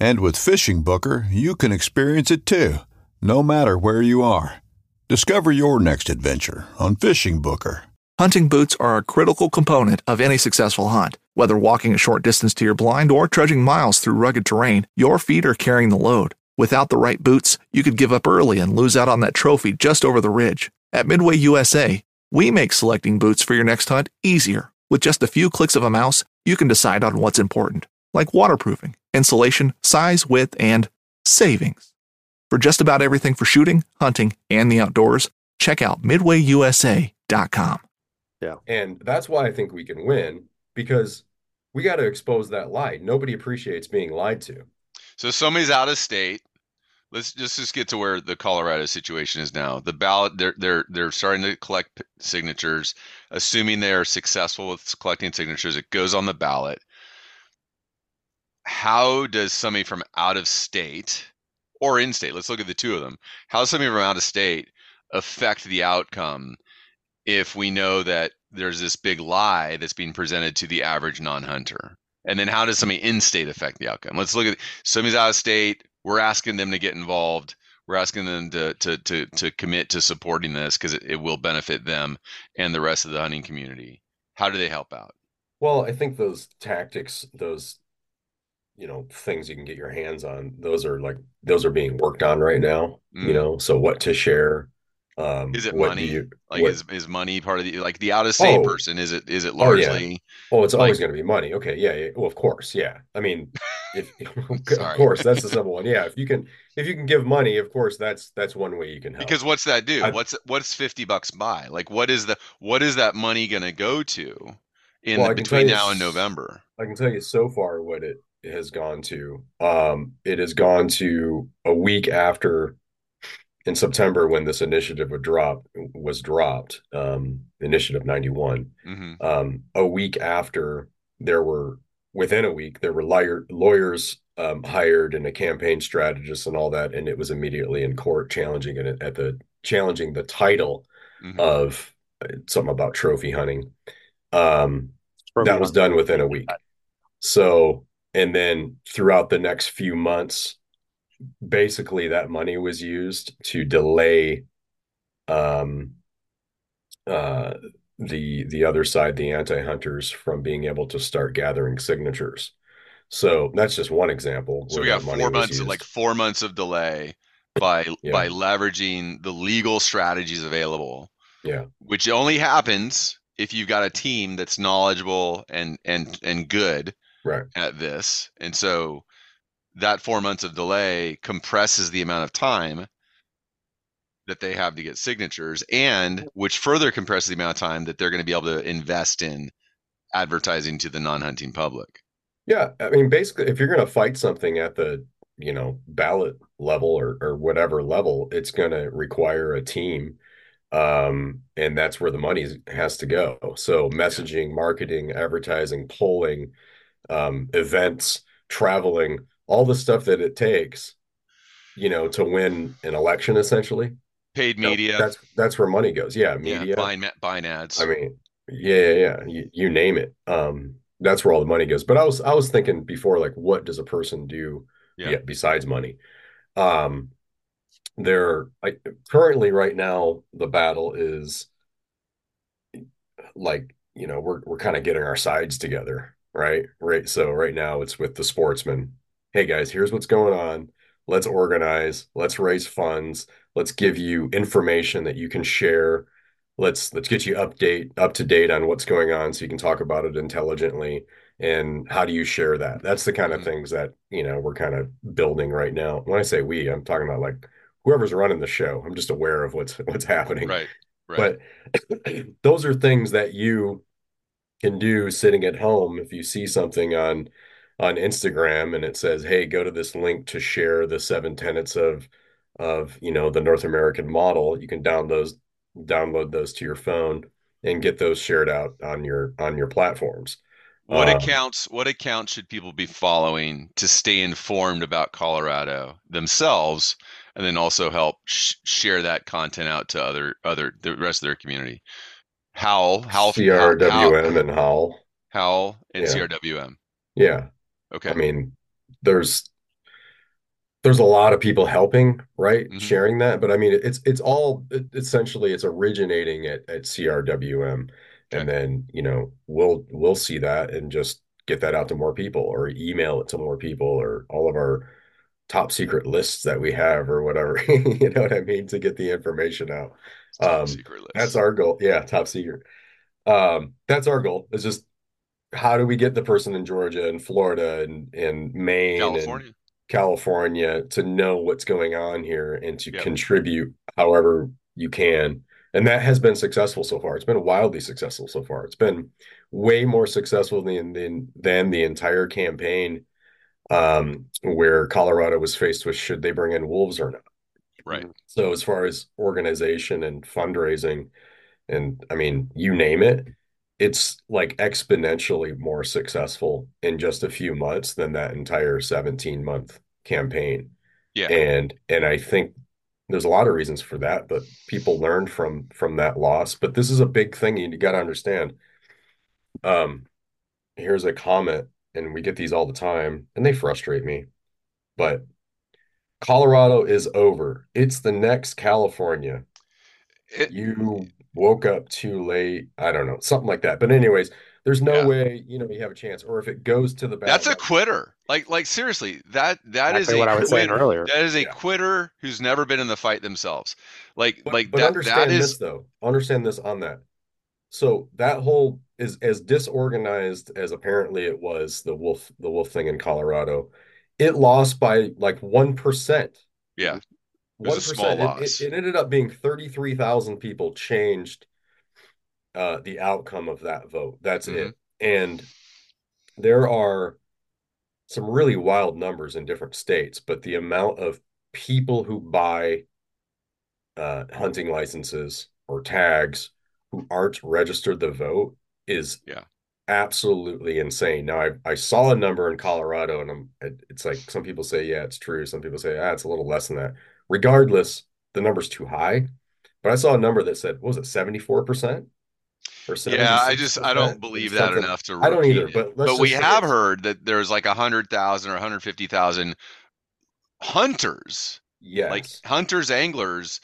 Speaker 6: And with Fishing Booker, you can experience it too, no matter where you are. Discover your next adventure on Fishing Booker.
Speaker 7: Hunting boots are a critical component of any successful hunt. Whether walking a short distance to your blind or trudging miles through rugged terrain, your feet are carrying the load. Without the right boots, you could give up early and lose out on that trophy just over the ridge. At Midway USA, we make selecting boots for your next hunt easier. With just a few clicks of a mouse, you can decide on what's important, like waterproofing, insulation, size, width, and savings. For just about everything for shooting, hunting, and the outdoors, check out midwayusa.com.
Speaker 5: Yeah. And that's why I think we can win because we got to expose that lie. Nobody appreciates being lied to.
Speaker 3: So somebody's out of state let's just just get to where the Colorado situation is now. The ballot they're they're they're starting to collect signatures, assuming they are successful with collecting signatures. It goes on the ballot. How does somebody from out of state or in state? Let's look at the two of them. How does somebody from out of state affect the outcome if we know that there's this big lie that's being presented to the average non-hunter? And then how does somebody in state affect the outcome? Let's look at somebody's out of state we're asking them to get involved. We're asking them to to to to commit to supporting this because it, it will benefit them and the rest of the hunting community. How do they help out?
Speaker 5: Well, I think those tactics, those you know things you can get your hands on, those are like those are being worked on right now. Mm. You know, so what to share, Um,
Speaker 3: Is it money?
Speaker 5: you
Speaker 3: Like
Speaker 5: what-
Speaker 3: is is money part of the like the out of state
Speaker 5: Oh.
Speaker 3: person? Is it is it
Speaker 5: Oh, yeah.
Speaker 3: largely
Speaker 5: Oh, it's always going to be money. Okay, yeah, yeah. Well, of course, yeah. I mean, if of course that's the simple one. Yeah, if you can if you can give money, of course that's that's one way you can help.
Speaker 3: because what's that do?
Speaker 5: I-
Speaker 3: what's what's fifty bucks buy? Like what is the what is that money gonna go to in
Speaker 5: Well,
Speaker 3: the,
Speaker 5: I can tell
Speaker 3: between now and November?
Speaker 5: I can tell you so far what it has gone to. Um, it has gone to a week after in September when this initiative would drop was dropped, um, Initiative 91.
Speaker 3: hmm
Speaker 5: Um, a week after there were within a week there were liar, lawyers um, hired and a campaign strategist and all that, and it was immediately in court challenging it at the challenging the title
Speaker 3: hmm
Speaker 5: of uh, something about trophy hunting. Um,
Speaker 4: From
Speaker 5: that
Speaker 4: your-
Speaker 5: was done within a week. So, and then throughout the next few months, basically that money was used to delay um uh the the other side, the anti-hunters, from being able to start gathering signatures. So that's just one example.
Speaker 3: So we got four months, like four months of delay by
Speaker 5: Yeah.
Speaker 3: by leveraging the legal strategies available.
Speaker 5: Yeah.
Speaker 3: Which only happens if you've got a team that's knowledgeable and and and good
Speaker 5: right.
Speaker 3: at this. And so that four months of delay compresses the amount of time that they have to get signatures and which further compresses the amount of time that they're going to be able to invest in advertising to the non-hunting public.
Speaker 5: Yeah, I mean, basically, if you're going to fight something at the, you know, ballot level or or whatever level, it's going to require a team, um, and that's where the money has to go. So, messaging, marketing, advertising, polling, um, events, traveling, all the stuff that it takes, you know, to win an election, essentially.
Speaker 3: Paid
Speaker 5: You know,
Speaker 3: media,
Speaker 5: that's that's where money goes. Yeah,
Speaker 3: yeah,
Speaker 5: media.
Speaker 3: buying buying ads.
Speaker 5: I mean, yeah, yeah, yeah. You, you name it. Um, that's where all the money goes. But I was I was thinking before, like, what does a person do
Speaker 3: Yeah.
Speaker 5: yeah, besides money? Um, there I currently right now the battle is like, you know, we're we're kind of getting our sides together, right? Right. So right now it's with the sportsmen. Hey guys, here's what's going on. Let's organize, let's raise funds, let's give you information that you can share let's let's get you update up to date on what's going on so you can talk about it intelligently and how do you share that that's the kind of
Speaker 3: Mhm.
Speaker 5: things that you know we're kind of building right now when i say we i'm talking about like whoever's running the show i'm just aware of what's what's happening
Speaker 3: Right. Right.
Speaker 5: but those are things that you can do sitting at home if you see something on on Instagram and it says, "Hey, go to this link to share the seven tenets of of you know the North American model." You can download those download those to your phone and get those shared out on your on your platforms.
Speaker 3: What
Speaker 5: Um,
Speaker 3: accounts what accounts should people be following to stay informed about Colorado themselves and then also help sh- share that content out to other other the rest of their community? Howl, Howl,
Speaker 5: CRWM and Howl.
Speaker 3: Howl, and
Speaker 5: Yeah.
Speaker 3: CRWM.
Speaker 5: Yeah.
Speaker 3: Okay.
Speaker 5: I mean, there's there's a lot of people helping, right?
Speaker 3: Mhm.
Speaker 5: Sharing that, but I mean, it's it's all it, essentially it's originating at at CRWM,
Speaker 3: Okay.
Speaker 5: and then you know we'll we'll see that and just get that out to more people, or email it to more people, or all of our top secret lists that we have, or whatever. You know what I mean? To get the information out.
Speaker 3: Top
Speaker 5: um,
Speaker 3: secret list.
Speaker 5: That's our goal. Yeah, top secret. Um, that's our goal. It's just how do we get the person in Georgia and Florida and, and Maine and
Speaker 3: California.
Speaker 5: California to know what's going on here and to
Speaker 3: Yep.
Speaker 5: contribute however you can. And that has been successful so far. It's been wildly successful so far. It's been way more successful than than, than the entire campaign um, where Colorado was faced with should they bring in wolves or not.
Speaker 3: Right.
Speaker 5: So as far as organization and fundraising, and I mean, you name it, it's like exponentially more successful in just a few months than that entire 17 month campaign.
Speaker 3: Yeah.
Speaker 5: And and I think there's a lot of reasons for that, but people learned from from that loss. But this is a big thing you got to understand. Um, here's a comment, and we get these all the time, and they frustrate me. But Colorado is over. It's the next California
Speaker 3: It-
Speaker 5: you woke up too late. I don't know, something like that. But anyways, There's no
Speaker 3: Yeah.
Speaker 5: way, you know, you have a chance. Or if it goes to the ballot,
Speaker 3: That's a quitter. Like like seriously, that that is
Speaker 4: Exactly
Speaker 3: a
Speaker 4: what I was saying earlier.
Speaker 3: That is a
Speaker 5: Yeah.
Speaker 3: quitter who's never been in the fight themselves. Like
Speaker 5: But,
Speaker 3: like
Speaker 5: but
Speaker 3: that
Speaker 5: understand
Speaker 3: that
Speaker 5: this though. Understand this on that. So that whole is as disorganized as apparently it was the wolf the wolf thing in Colorado. It lost by like one percent.
Speaker 3: yeah. It
Speaker 5: One
Speaker 3: small.
Speaker 5: It,
Speaker 3: loss.
Speaker 5: it, it ended up being thirty three thousand people changed uh, the outcome of that vote. That's
Speaker 3: Mhm.
Speaker 5: it. And there are some really wild numbers in different states, but the amount of people who buy uh, hunting licenses or tags who aren't registered to vote is
Speaker 3: Yeah.
Speaker 5: Absolutely insane. Now I I saw a number in Colorado and I'm it's like some people say yeah it's true, some people say ah it's a little less than that. Regardless, the number's too high. But I saw a number that said what was it 74% or
Speaker 3: Yeah, I just I don't believe that enough to
Speaker 5: I don't either,
Speaker 3: it.
Speaker 5: but
Speaker 3: But we have heard that there's like a hundred thousand or 150,000 hunters,
Speaker 5: yes.
Speaker 3: like hunters, anglers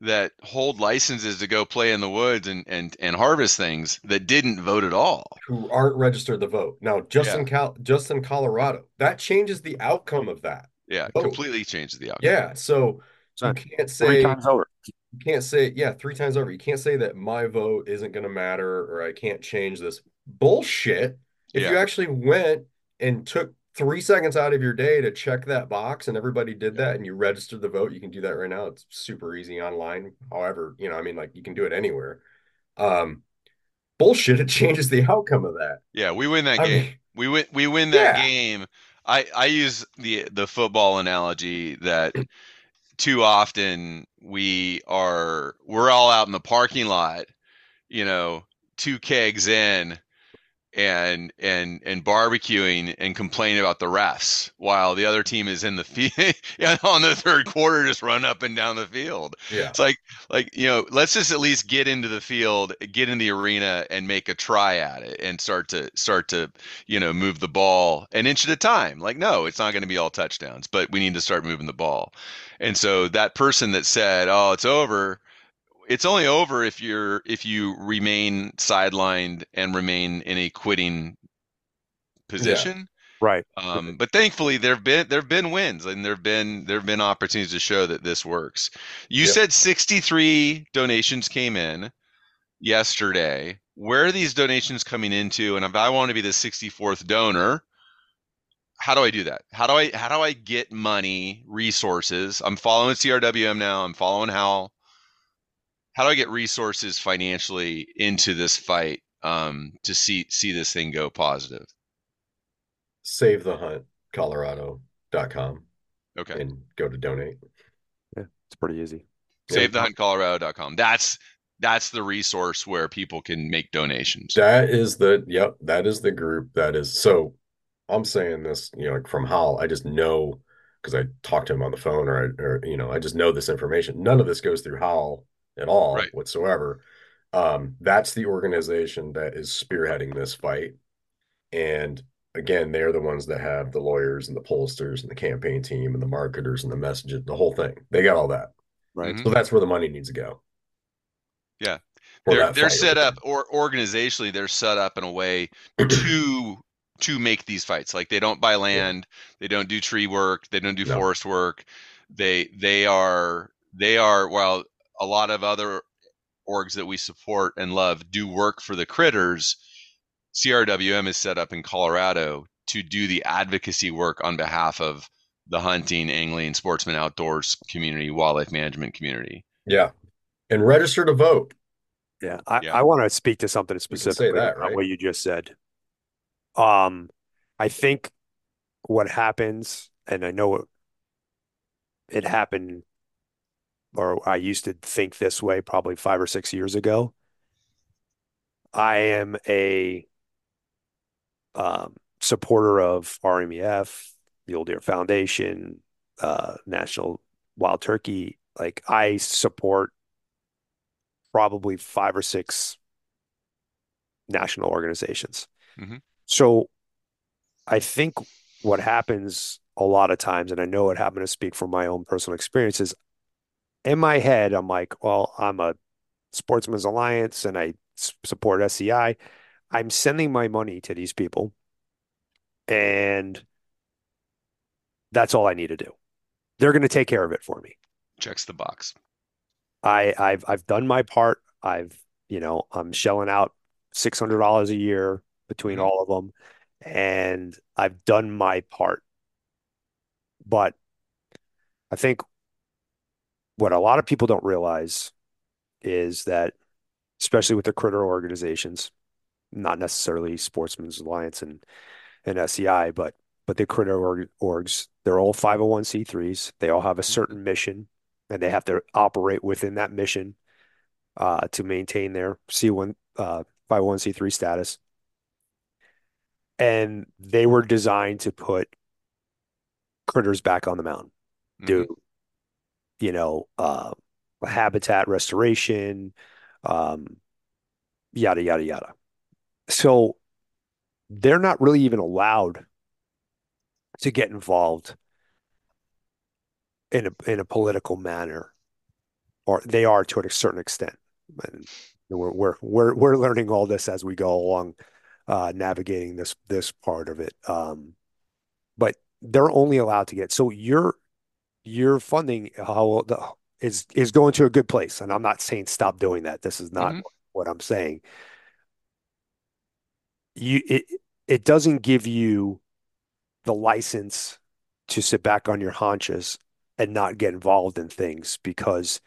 Speaker 3: that hold licenses to go play in the woods and and and harvest things that didn't vote at all.
Speaker 5: who aren't registered to vote. Now, just
Speaker 3: Yeah.
Speaker 5: in Cal, just in Colorado, that changes the outcome of that.
Speaker 3: Yeah,
Speaker 5: Oh.
Speaker 3: completely changes the outcome.
Speaker 5: Yeah, so you can't say
Speaker 4: Three
Speaker 5: say
Speaker 4: times over.
Speaker 5: you can't say yeah three times over. You can't say that my vote isn't going to matter or I can't change this bullshit. If you actually went and took three seconds out of your day to check that box and everybody did that and you registered the vote, you can do that right now. It's super easy online. However, you know, I mean, like you can do it anywhere. Um, bullshit. It changes the outcome of that.
Speaker 3: Yeah, we win that
Speaker 5: I
Speaker 3: game.
Speaker 5: mean,
Speaker 3: We win we win that
Speaker 5: Yeah.
Speaker 3: game. I I use the the football analogy that too often we are we're all out in the parking lot, you know, two kegs in and and and barbecuing and complaining about the refs while the other team is in the field on the third quarter just run up and down the field.
Speaker 5: yeah.
Speaker 3: It's like like you know, let's just at least get into the field, get in the arena, and make a try at it, and start to start to you know move the ball an inch at a time. Like no, it's not going to be all touchdowns, but we need to start moving the ball. And so that person that said, "Oh, it's over," it's only over if you're if you remain sidelined and remain in a quitting position.
Speaker 4: Right.
Speaker 3: Um, but thankfully, there've been there've been wins, and there've been there've been opportunities to show that this works. You
Speaker 5: Yep.
Speaker 3: said 63 donations came in yesterday. Where are these donations coming into? And if I want to be the 64th donor, how do I do that? How do I how do I get money, resources? I'm following CRWM now. I'm following Howl. How do I get resources financially into this fight um, to see see this thing go positive?
Speaker 5: Save the hunt colorado.com
Speaker 3: Okay.
Speaker 5: and go to donate.
Speaker 4: Yeah, it's pretty easy.
Speaker 5: Yeah.
Speaker 3: SaveTheHuntColorado.com. That's that's the resource where people can make donations.
Speaker 5: That is the yep, that is the group that is so I'm saying this, you know, like from Howl, I just know because I talked to him on the phone or I or you know, I just know this information. None of this goes through Howl at all
Speaker 3: Right.
Speaker 5: whatsoever. Um, that's the organization that is spearheading this fight. And again, they're the ones that have the lawyers and the pollsters and the campaign team and the marketers and the messages, the whole thing. They got all that.
Speaker 4: Right.
Speaker 3: Mhm.
Speaker 5: So that's where the money needs to go.
Speaker 3: Yeah. They're they're
Speaker 5: fight.
Speaker 3: set up or organizationally they're set up in a way to to make these fights. Like they don't buy land, they don't do tree work, they don't do
Speaker 5: No.
Speaker 3: forest work. They they are they are while a lot of other orgs that we support and love do work for the critters, CRWM is set up in Colorado to do the advocacy work on behalf of the hunting, angling, sportsman outdoors community, wildlife management community.
Speaker 5: Yeah. And register to vote.
Speaker 4: Yeah, I,
Speaker 3: Yeah.
Speaker 4: I want to speak to something
Speaker 5: say
Speaker 4: specifically
Speaker 5: that,
Speaker 4: about
Speaker 5: right?
Speaker 4: what you just said. Um, I think what happens, and I know it, it happened, or I used to think this way probably five or six years ago. I am a um, supporter of RMEF, the Mule Deer Foundation, uh, National Wild Turkey. Like I support probably five or six national organizations.
Speaker 3: Mhm.
Speaker 4: So I think what happens a lot of times, and I know it happened to speak from my own personal experiences, in my head, I'm like, well, I'm a Sportsman's Alliance and I s- support SCI. I'm sending my money to these people, and that's all I need to do. They're going to take care of it for me.
Speaker 3: Checks the box.
Speaker 4: I I've I've done my part. I've you know I'm shelling out six hundred dollars a year between
Speaker 3: Mhm.
Speaker 4: all of them, and I've done my part. But I think what a lot of people don't realize is that, especially with the critter organizations, not necessarily Sportsman's Alliance and and SCI, but but the critter org, orgs, they're all 501c3s. They all have a certain mission, and they have to operate within that mission uh, to maintain their C1 uh, 501c3 status. And they were designed to put critters back on the mountain, do you know uh, habitat restoration, um, yada yada yada. So they're not really even allowed to get involved in a in a political manner, or they are to a certain extent. And we're we're we're we're learning all this as we go along, uh, navigating this this part of it. Um, but they're only allowed to get so your your funding how the is is going to a good place, and I'm not saying stop doing that. This is not
Speaker 3: Mhm.
Speaker 4: what I'm saying. You it it doesn't give you the license to sit back on your haunches and not get involved in things because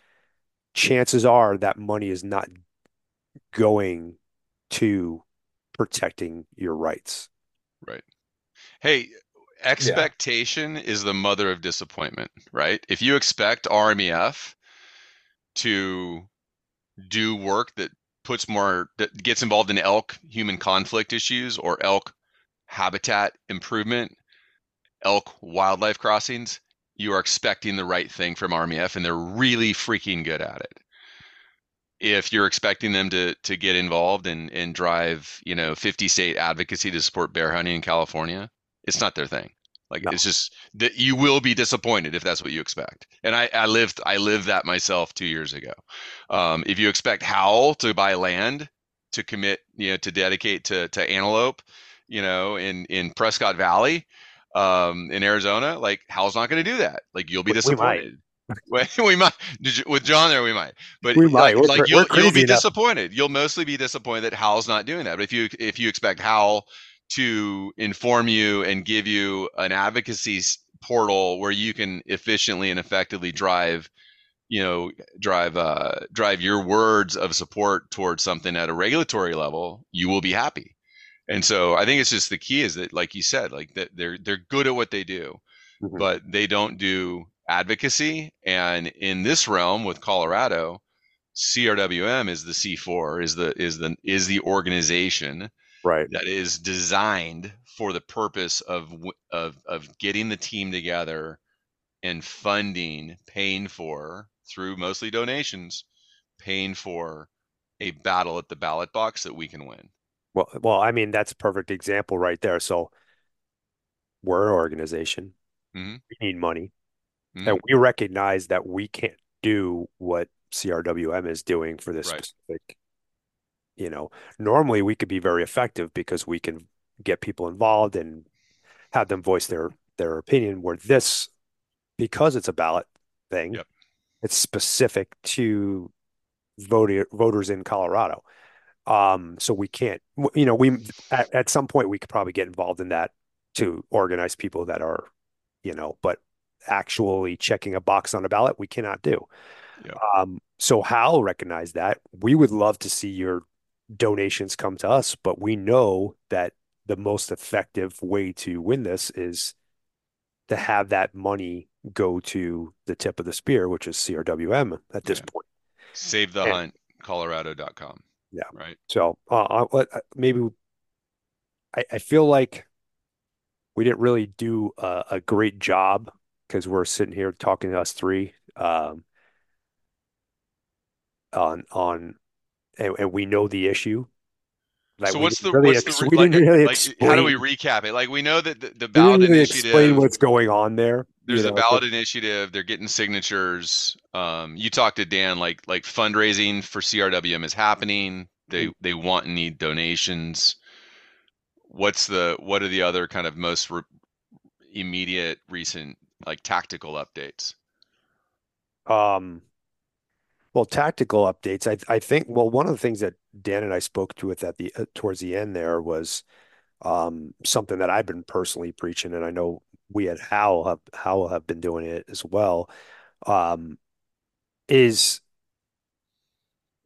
Speaker 4: chances are that money is not going to protecting your rights.
Speaker 3: Right. Hey, expectation is the mother of disappointment, right? If you expect RMEF to do work that puts more that gets involved in elk human conflict issues or elk habitat improvement, elk wildlife crossings, you are expecting the right thing from RMEF and they're really freaking good at it. If you're expecting them to to get involved and and drive, you know, 50 state advocacy to support bear hunting in California, it's not their thing. Like
Speaker 4: No.
Speaker 3: it's just that you will be disappointed if that's what you expect. And I, I lived I lived that myself two years ago. Um, if you expect Howl to buy land to commit, you know, to dedicate to to antelope, you know, in in Prescott Valley, um, in Arizona, like Howl's not going to do that. Like you'll be
Speaker 4: We- we might.
Speaker 3: disappointed. We might Did you- with John there. We might, but
Speaker 4: We might.
Speaker 3: like, like you'll you'll be
Speaker 4: enough.
Speaker 3: disappointed. You'll mostly be disappointed that Howl's not doing that. But if you if you expect Howl to inform you and give you an advocacy portal where you can efficiently and effectively drive you know drive uh drive your words of support towards something at a regulatory level you will be happy and so i think it's just the key is that like you said like that they're they're good at what they do
Speaker 4: Mhm.
Speaker 3: but they don't do advocacy and in this realm with colorado crwm is the c4 is the is the is the organization
Speaker 4: Right.
Speaker 3: that is designed for the purpose of of of getting the team together and funding, paying for through mostly donations, paying for a battle at the ballot box that we can win.
Speaker 4: Well, well, I mean, that's a perfect example right there. So we're an organization.
Speaker 3: Mhm.
Speaker 4: We need money.
Speaker 3: Mhm.
Speaker 4: And we recognize that we can't do what CRWM is doing for this
Speaker 3: Right.
Speaker 4: specific, you know, normally we could be very effective because we can get people involved and have them voice their their opinion where this because it's a ballot thing,
Speaker 3: Yep.
Speaker 4: it's specific to voter voters in Colorado. Um, so we can't, you know, we at, at some point we could probably get involved in that to organize people that are, you know, but actually checking a box on a ballot, we cannot do.
Speaker 3: Yeah.
Speaker 4: Um, so Howl recognized that. We would love to see your donations come to us, but we know that the most effective way to win this is to have that money go to the tip of the spear, which is CRWM at this
Speaker 3: Yeah.
Speaker 4: point.
Speaker 3: Save the
Speaker 4: And-
Speaker 3: hunt, colorado.com.
Speaker 4: Yeah.
Speaker 3: Right.
Speaker 4: So uh, uh, what- uh, maybe I, I feel like we didn't really do a, a great job because we're sitting here talking to us three um, on on and, and we know the issue. Like
Speaker 3: so what's the
Speaker 4: really
Speaker 3: what's
Speaker 4: ex-
Speaker 3: the like,
Speaker 4: really
Speaker 3: like how do we recap it? Like we know that the, the ballot
Speaker 4: really
Speaker 3: initiative
Speaker 4: explain what's going on there.
Speaker 3: there's
Speaker 4: you
Speaker 3: a ballot
Speaker 4: but-
Speaker 3: initiative they're getting signatures um you talked to dan like like fundraising for crwm is happening they
Speaker 4: Mm.
Speaker 3: they want and need donations. What's the what are the other kind of most re- immediate recent like tactical updates?
Speaker 4: Um, well, tactical updates. I I think. Well, one of the things that Dan and I spoke to it at the uh, towards the end there was um, something that I've been personally preaching, and I know we at Howl have have been doing it as well. Um, is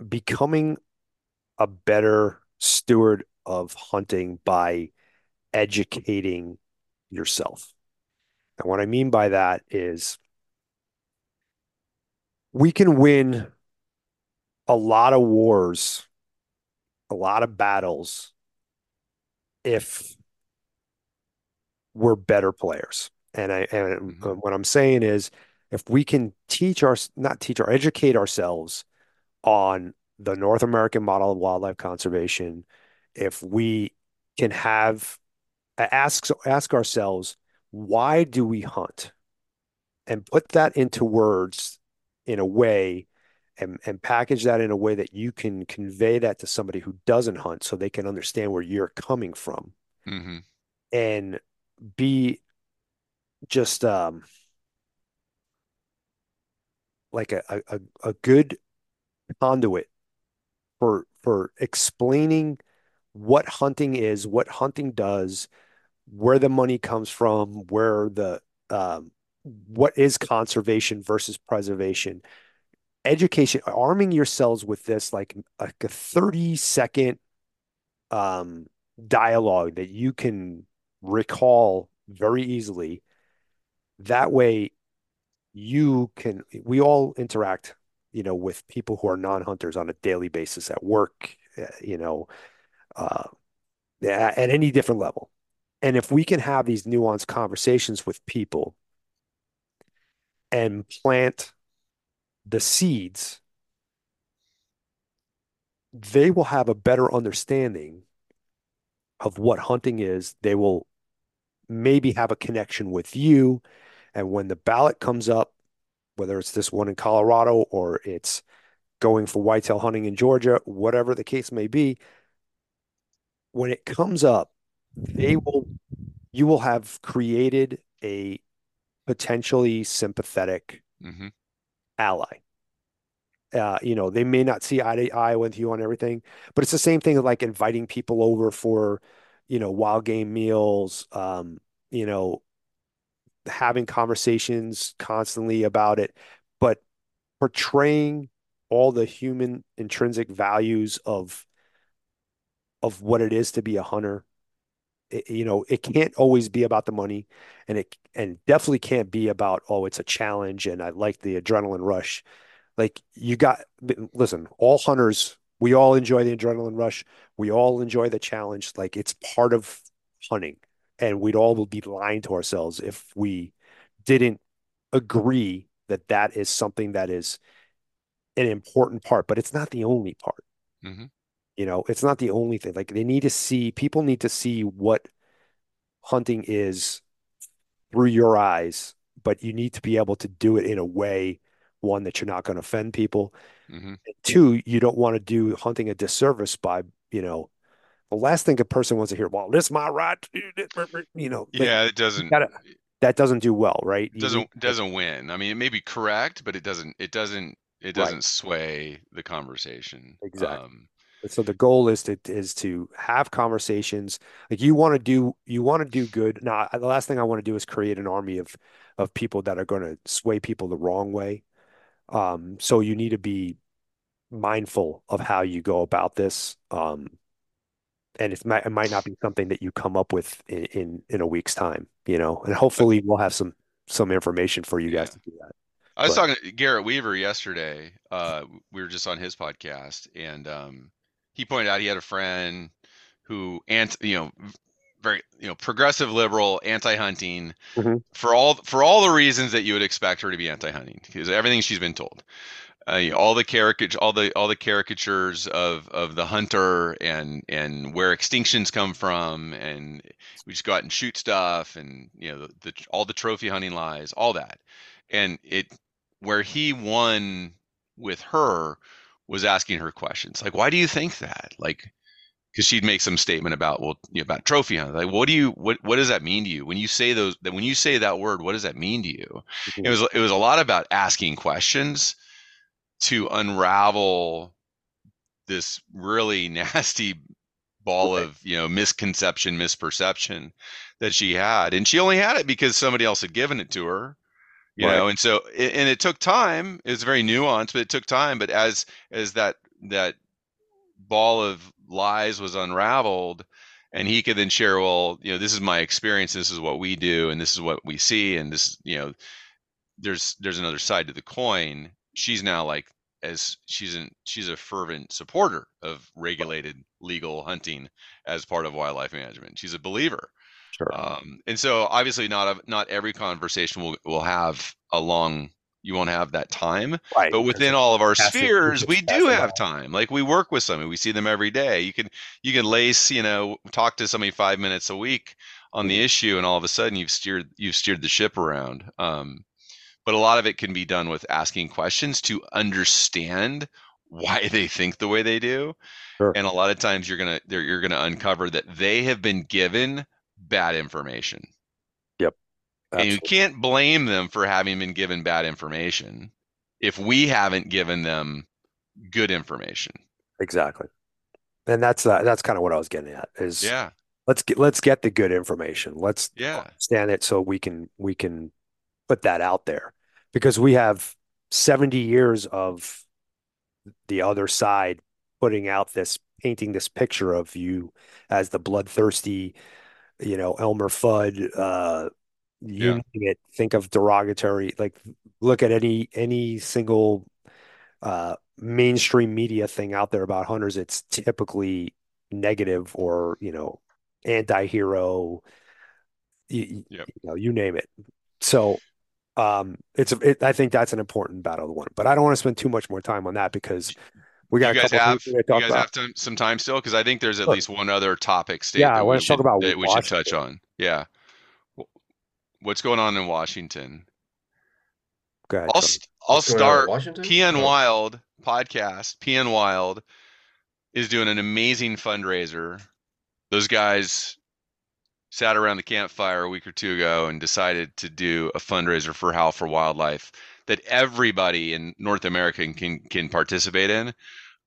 Speaker 4: becoming a better steward of hunting by educating yourself. And what I mean by that is we can win a lot of wars, a lot of battles if we're better players. And I and
Speaker 3: Mhm.
Speaker 4: what I'm saying is if we can teach our not teach or educate ourselves on the North American model of wildlife conservation, if we can have ask ask ourselves why do we hunt and put that into words in a way and, and package that in a way that you can convey that to somebody who doesn't hunt so they can understand where you're coming from
Speaker 3: hmm
Speaker 4: and be just um like a, a, a good conduit for for explaining what hunting is, what hunting does, where the money comes from, where the um, what is conservation versus preservation. Education, arming yourselves with this like, a 30 second um, dialogue that you can recall very easily. That way, you can, we all interact, you know, with people who are non-hunters on a daily basis at work, uh, you know, uh, at any different level. And if we can have these nuanced conversations with people and plant the seeds, they will have a better understanding of what hunting is. They will maybe have a connection with you. And when the ballot comes up, whether it's this one in Colorado or it's going for whitetail hunting in Georgia, whatever the case may be, when it comes up, they will you will have created a potentially sympathetic
Speaker 3: hmm
Speaker 4: ally. Uh, you know, they may not see eye to eye with you on everything, but it's the same thing like inviting people over for, you know, wild game meals, um, you know, having conversations constantly about it, but portraying all the human intrinsic values of of what it is to be a hunter. It, you know, it can't always be about the money, and it and definitely can't be about oh, it's a challenge and I like the adrenaline rush. Like you got, listen, all hunters, we all enjoy the adrenaline rush. We all enjoy the challenge. Like it's part of hunting, and we'd all be lying to ourselves if we didn't agree that that is something that is an important part, but it's not the only part.
Speaker 3: hmm
Speaker 4: You know, it's not the only thing. Like they need to see, people need to see what hunting is through your eyes, but you need to be able to do it in a way, one, that you're not going to offend people.
Speaker 3: hmm
Speaker 4: two, you don't want to do hunting a disservice by, you know, the last thing a person wants to hear, well, this is my right to do this," you know,
Speaker 3: Yeah, it doesn't
Speaker 4: gotta- that doesn't do well, right? You
Speaker 3: doesn't
Speaker 4: need-
Speaker 3: doesn't win. I mean, it may be correct, but it doesn't it doesn't it doesn't sway the conversation.
Speaker 4: Exactly.
Speaker 3: Um,
Speaker 4: So the goal is to is to have conversations. Like you want to do you want to do good. Now, the last thing I want to do is create an army of of people that are going to sway people the wrong way. Um, so you need to be mindful of how you go about this. Um, and it might it might not be something that you come up with in in, in a week's time, you know. And hopefully we'll have some some information for you guys
Speaker 3: Yeah.
Speaker 4: to do that.
Speaker 3: I was
Speaker 4: But-
Speaker 3: talking to Garrett Weaver yesterday. Uh, we were just on his podcast, and um, he pointed out he had a friend who, and you know, very you know, progressive liberal, anti-hunting,
Speaker 4: Mhm.
Speaker 3: for all for all the reasons that you would expect her to be anti-hunting, because everything she's been told, uh, you know, all the caricature, all the all the caricatures of of the hunter and and where extinctions come from, and we just go out and shoot stuff, and you know, the, the all the trophy hunting lies, all that, and it where he won with her was asking her questions like, "Why do you think that?" Like, because she'd make some statement about well you know, about trophy hunting. Like, what do you what what does that mean to you when you say those? That when you say that word, what does that mean to you?
Speaker 4: Mhm.
Speaker 3: It was it was a lot about asking questions to unravel this really nasty ball
Speaker 4: Right.
Speaker 3: of you know misconception misperception that she had and she only had it because somebody else had given it to her you
Speaker 4: Right.
Speaker 3: know and so and it took time it was very nuanced but it took time but as as that that ball of lies was unraveled and he could then share well you know this is my experience this is what we do and this is what we see and this you know there's there's another side to the coin she's now like as she's an she's a fervent supporter of regulated legal hunting as part of wildlife management. She's a believer
Speaker 4: Sure.
Speaker 3: um, and so obviously not a, not every conversation will will have a long you won't have that time
Speaker 4: Right.
Speaker 3: but within all of our spheres we do have
Speaker 4: on.
Speaker 3: time like we work with somebody we see them every day you can you can lace you know talk to somebody five minutes a week on the issue and all of a sudden you've steered you've steered the ship around um, but a lot of it can be done with asking questions to understand why they think the way they do
Speaker 4: Sure.
Speaker 3: and a lot of times you're gonna they're- you're gonna uncover that they have been given bad information Yep. and you can't blame them for having been given bad information if we haven't given them good information.
Speaker 4: Exactly. And that's uh, that's kind of what I was getting at is
Speaker 3: Yeah.
Speaker 4: let's get let's get the good information. Let's
Speaker 3: Yeah.
Speaker 4: understand it so we can we can put that out there because we have 70 years of the other side putting out this painting this picture of you as the bloodthirsty, you know, Elmer Fudd, uh, you
Speaker 3: Yeah.
Speaker 4: name it, think of derogatory, like look at any any single uh mainstream media thing out there about hunters, it's typically negative or, you know, anti-hero, you,
Speaker 3: Yep.
Speaker 4: you know, you name it. So um it's it, I think that's an important battle to win. But I don't want to spend too much more time on that because we got
Speaker 3: you
Speaker 4: a
Speaker 3: guys
Speaker 4: couple
Speaker 3: have
Speaker 4: things we gotta
Speaker 3: you guys
Speaker 4: about.
Speaker 3: have time, some time still because I think there's at
Speaker 4: Sure.
Speaker 3: least one other topic state
Speaker 4: Yeah, I
Speaker 3: we
Speaker 4: wanna talk
Speaker 3: should
Speaker 4: about
Speaker 3: that we should touch on. Yeah. What's going on in Washington?
Speaker 4: Go ahead,
Speaker 3: I'll st- I'll
Speaker 5: What's going on in
Speaker 3: start
Speaker 5: Washington?
Speaker 3: PN
Speaker 5: Oh.
Speaker 3: Wild podcast. PN Wild is doing an amazing fundraiser. Those guys sat around the campfire a week or two ago and decided to do a fundraiser for Howl for Wildlife that everybody in North America can can participate in.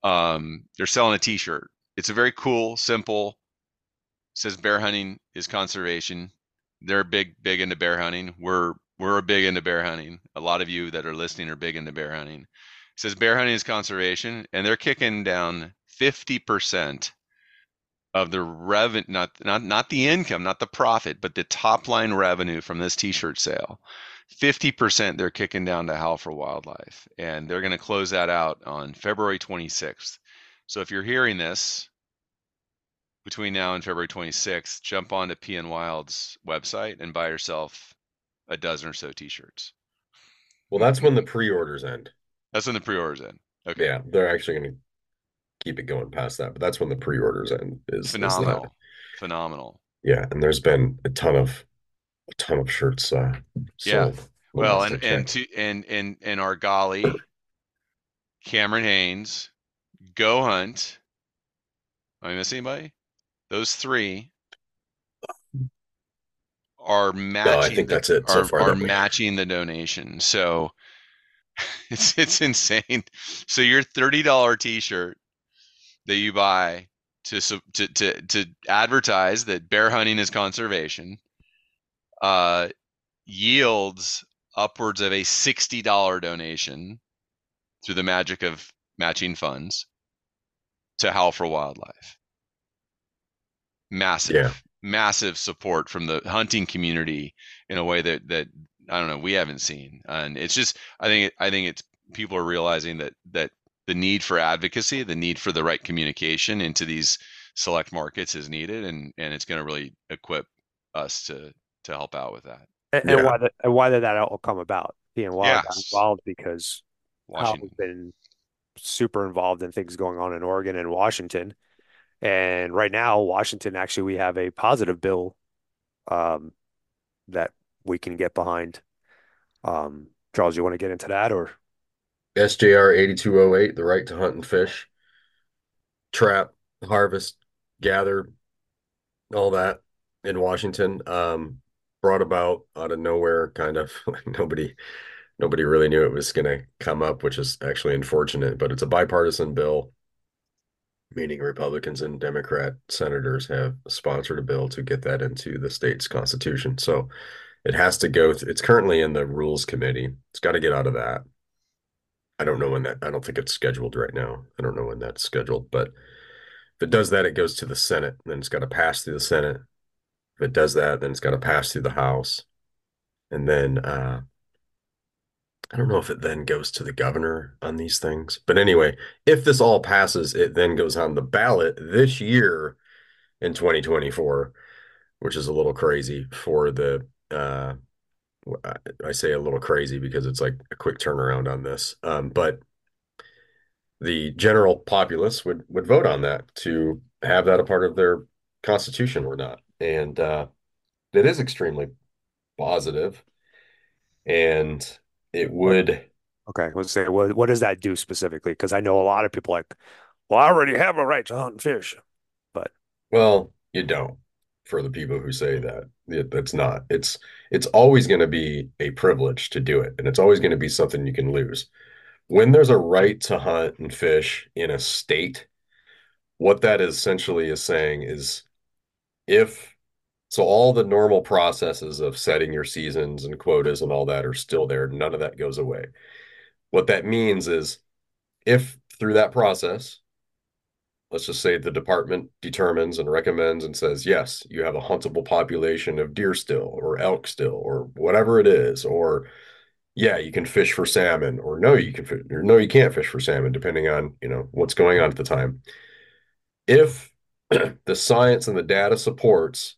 Speaker 3: Um, they're selling a T-shirt. It's a very cool, simple. Says bear hunting is conservation. They're big, big into bear hunting. We're we're big into bear hunting. A lot of you that are listening are big into bear hunting. It says bear hunting is conservation, and they're kicking down fifty percent of the revenue, not not not the income, not the profit, but the top line revenue from this T-shirt sale. Fifty percent they're kicking down to Howl for Wildlife, and they're going to close that out on February twenty sixth. So if you're hearing this between now and February 26th, jump onto PN Wild's website and buy yourself a dozen or so T-shirts.
Speaker 5: Well, that's when the pre-orders end.
Speaker 3: That's when the pre-orders end. Okay.
Speaker 5: Yeah, they're actually going to keep it going past that, but that's when the pre-orders end. Is is.
Speaker 3: Phenomenal. Phenomenal.
Speaker 5: Yeah, and there's been a ton of a ton of shirts uh,
Speaker 3: Yeah.
Speaker 5: sold. the
Speaker 3: Well, and and to and and and Argali, Cameron Hanes, Go Hunt. Am I missing anybody? Those three are matching.
Speaker 5: No, I think
Speaker 3: the-
Speaker 5: that's it so
Speaker 3: are,
Speaker 5: far.
Speaker 3: are matching the donation. So it's it's insane. So your thirty dollar T-shirt that you buy to to to to advertise that bear hunting is conservation, uh, yields upwards of a sixty dollar donation through the magic of matching funds to Howl for Wildlife. Massive,
Speaker 5: Yeah.
Speaker 3: massive support from the hunting community in a way that that I don't know we haven't seen, and it's just I think I think it's people are realizing that that the need for advocacy, the need for the right communication into these select markets is needed, and and it's going to really equip us to to help out with that.
Speaker 4: And, and
Speaker 5: Yeah.
Speaker 4: why that and why did that all come about? PN Wild got
Speaker 3: Yes.
Speaker 4: involved because Howl
Speaker 3: Washington.
Speaker 4: has been super involved in things going on in Oregon and Washington. And right now, Washington actually we have a positive bill um, that we can get behind. Um, Charles, you want to get into that or
Speaker 5: SJR 8208, the right to hunt and fish, trap, harvest, gather, all that in Washington, um, brought about out of nowhere, kind of nobody nobody really knew it was going to come up, which is actually unfortunate, but it's a bipartisan bill, meaning Republicans and Democrat senators have sponsored a bill to get that into the state's constitution. So it has to go, th- it's currently in the rules committee. It's got to get out of that. I don't know when that, I don't think it's scheduled right now. I don't know when that's scheduled, but if it does that, it goes to the Senate, then it's got to pass through the Senate. If it does that, then it's got to pass through the House. And then uh, I don't know if it then goes to the governor on these things. But anyway, if this all passes, it then goes on the ballot this year in 2024, which is a little crazy for the uh, I say a little crazy because it's like a quick turnaround on this. Um, but the general populace would would vote on that to have that a part of their constitution or not. And uh, that is extremely positive. And it would
Speaker 4: Okay, let's say what what does that do specifically? Because I know a lot of people like, well, I already have a right to hunt and fish, but
Speaker 5: well, you don't for the people who say that. It, that's not. It's it's always going to be a privilege to do it, and it's always going to be something you can lose. When there's a right to hunt and fish in a state, what that essentially is saying is if so all the normal processes of setting your seasons and quotas and all that are still there. None of that goes away. What that means is if through that process, let's just say the department determines and recommends and says, yes, you have a huntable population of deer still or elk still or whatever it is, or yeah, you can fish for salmon, or no, you can or no, you can't fish for salmon, depending on you know what's going on at the time. If the science and the data supports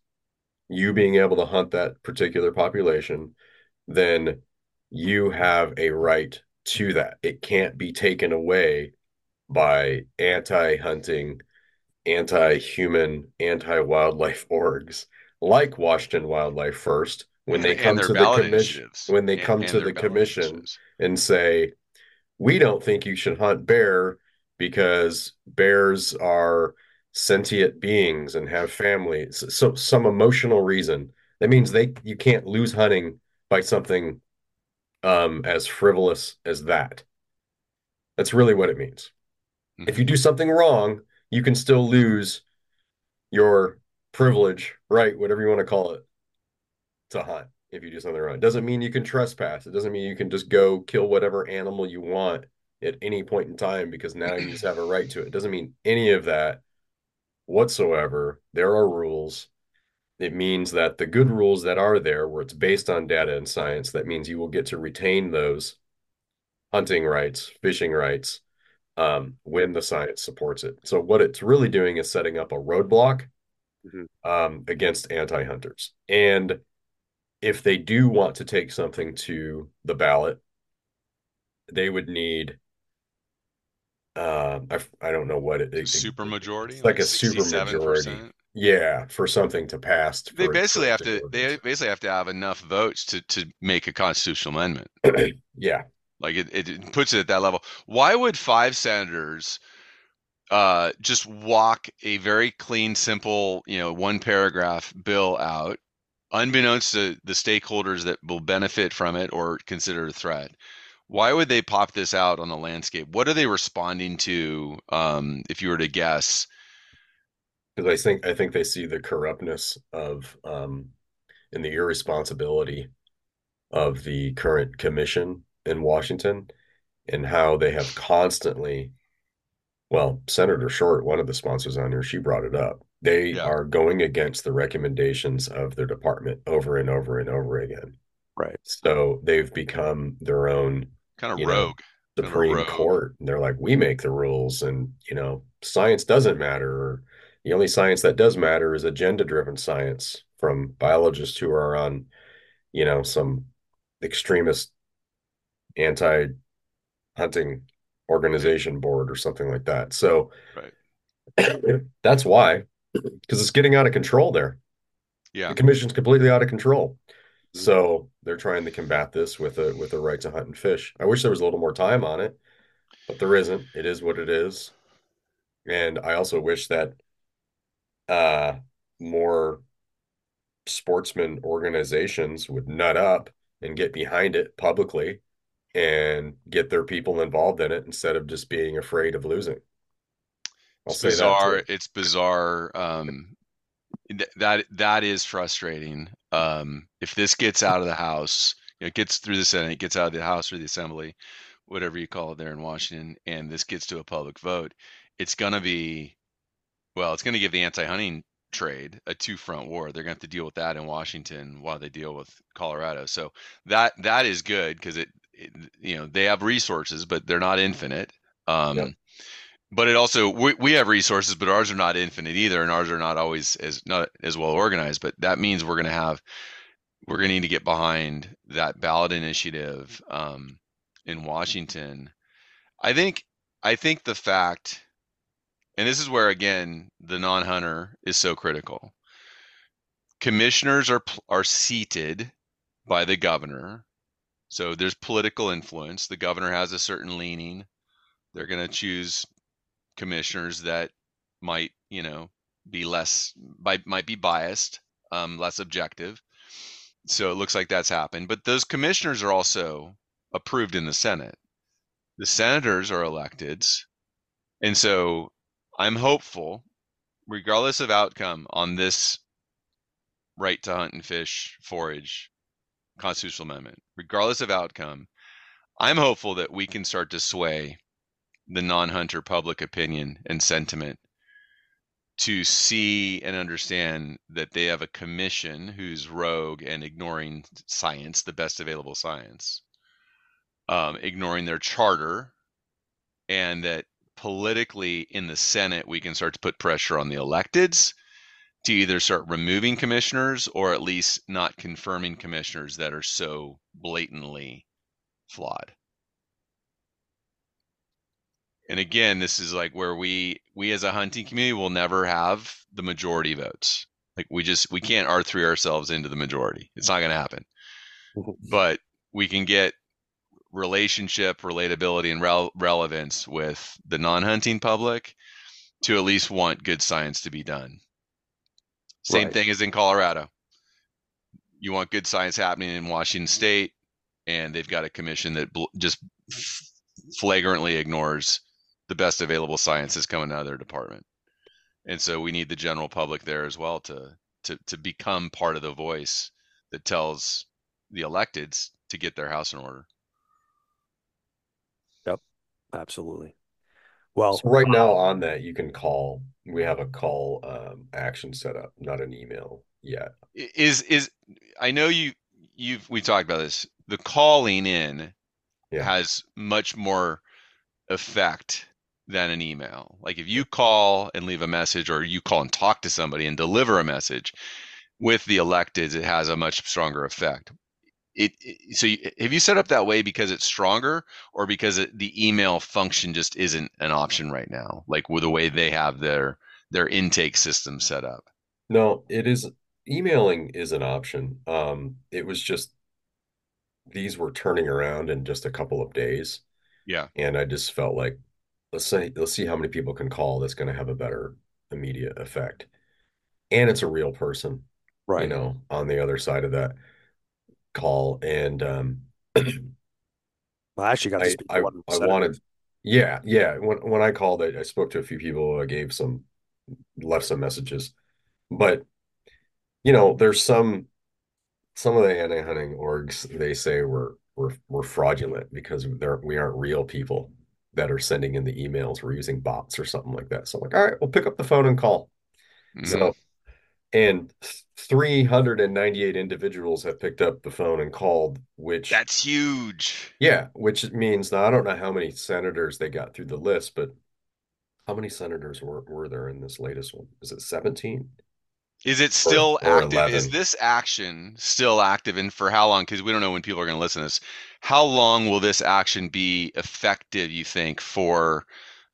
Speaker 5: you being able to hunt that particular population, then you have a right to that. It can't be taken away by anti hunting, anti human, anti wildlife orgs like Washington Wildlife First when they come to the commission when they come and, to the commission and say we don't think you should hunt bear because bears are sentient beings and have families so some emotional reason. That means they you can't lose hunting by something um as frivolous as that. That's really what it means. Mm-hmm. if you do something wrong you can still lose your privilege right whatever you want to call it to hunt if you do something wrong. It doesn't mean you can trespass. It doesn't mean you can just go kill whatever animal you want at any point in time because now you just have a right to it. It doesn't mean any of that whatsoever. There are rules. It means that the good rules that are there, where it's based on data and science, that means you will get to retain those hunting rights, fishing rights, um, when the science supports it. So what it's really doing is setting up a roadblock mm-hmm. um, against anti-hunters. And if they do want to take something to the ballot, they would need uh, I, I don't know what it is.
Speaker 3: Super majority,
Speaker 5: like, like a super majority. Yeah, for something to pass.
Speaker 3: They basically have to. They basically have to have enough votes to to make a constitutional amendment.
Speaker 5: yeah,
Speaker 3: like it, it puts it at that level. Why would five senators uh, just walk a very clean, simple, you know, one paragraph bill out, unbeknownst to the stakeholders that will benefit from it or consider a threat? Why would they pop this out on the landscape? What are they responding to? Um, if you were to guess,
Speaker 5: because I think I think they see the corruptness of um, and the irresponsibility of the current commission in Washington and how they have constantly well, Senator Short, one of the sponsors on here, she brought it up. They yeah. are going against the recommendations of their department over and over and over again.
Speaker 4: Right.
Speaker 5: So they've become their own
Speaker 3: kind of rogue.
Speaker 5: Know, Supreme rogue. Court. And they're like, we make the rules, and you know, science doesn't matter. Or the only science that does matter is agenda-driven science from biologists who are on, you know, some extremist anti-hunting organization board or something like that. So
Speaker 3: right.
Speaker 5: that's why, because it's getting out of control there.
Speaker 3: Yeah.
Speaker 5: The commission's completely out of control. So they're trying to combat this with a with a right to hunt and fish. I wish there was a little more time on it, but there isn't. It is what it is. And I also wish that uh more sportsman organizations would nut up and get behind it publicly and get their people involved in it instead of just being afraid of losing.
Speaker 3: I'll it's bizarre. It's bizarre. Um, that that is frustrating. Um, if this gets out of the House, you know, it gets through the Senate, it gets out of the House or the Assembly, whatever you call it there in Washington, and this gets to a public vote, it's going to be, well, it's going to give the anti-hunting trade a two-front war. They're going to have to deal with that in Washington while they deal with Colorado. So that that is good because it, it, you know, they have resources, but they're not infinite. Um, yep but it also we, we have resources but ours are not infinite either and ours are not always as not as well organized. But that means we're going to have we're going to need to get behind that ballot initiative um, in washington. I think i think the fact and this is where again the non-hunter is so critical. Commissioners are are seated by the governor. So there's political influence. The governor has a certain leaning. They're going to choose commissioners that might, you know, be less might be biased, um, less objective. So it looks like that's happened. But those commissioners are also approved in the Senate. The senators are elected. And so I'm hopeful, regardless of outcome on this right to hunt and fish, forage constitutional amendment, regardless of outcome, I'm hopeful that we can start to sway the non-hunter public opinion and sentiment to see and understand that they have a commission who's rogue and ignoring science, the best available science, um, ignoring their charter, and that politically in the Senate we can start to put pressure on the electeds to either start removing commissioners or at least not confirming commissioners that are so blatantly flawed and again this is like where we we as a hunting community will never have the majority votes. Like we just we can't r3 ourselves into the majority. It's not going to happen. But we can get relationship relatability and rel- relevance with the non-hunting public to at least want good science to be done. Same right. thing as in colorado. You want good science happening in washington state and they've got a commission that bl- just flagrantly ignores the best available science is coming out of their department. And so we need the general public there as well to to to become part of the voice that tells the electeds to get their house in order.
Speaker 4: Yep, absolutely. Well,
Speaker 5: so right now on that, you can call. We have a call um, action set up, not an email yet.
Speaker 3: Is is I know you you've we talked about this. The calling in yeah. has much more effect than an email. Like if you call and leave a message or you call and talk to somebody and deliver a message with the electeds, it has a much stronger effect. It, it so you, have you set up that way because it's stronger or because it, the email function just isn't an option right now like with the way they have their their intake system set up
Speaker 5: no it is emailing is an option um it was just these were turning around in just a couple of days
Speaker 3: yeah
Speaker 5: and i just felt like let's say let's see how many people can call that's going to have a better immediate effect. And it's a real person right. you know on the other side of that call. And um
Speaker 4: well, I actually got
Speaker 5: I, I, I wanted yeah yeah. When when I called I, I spoke to a few people. I gave some left some messages. But you know there's some some of the anti-hunting orgs they say we're we're, we're fraudulent because they're we aren't real people that are sending in the emails. We're using bots or something like that. So I'm like, all right, we'll pick up the phone and call. Mm-hmm. So, and 398 individuals have picked up the phone and called, which
Speaker 3: that's huge.
Speaker 5: Yeah, which means now I don't know how many senators they got through the list, but how many senators were, were there in this latest one? Is it 17?
Speaker 3: Is it still or, or active? 11? Is this action still active? And for how long? Because we don't know when people are going to listen to this. How long will this action be effective, you think, for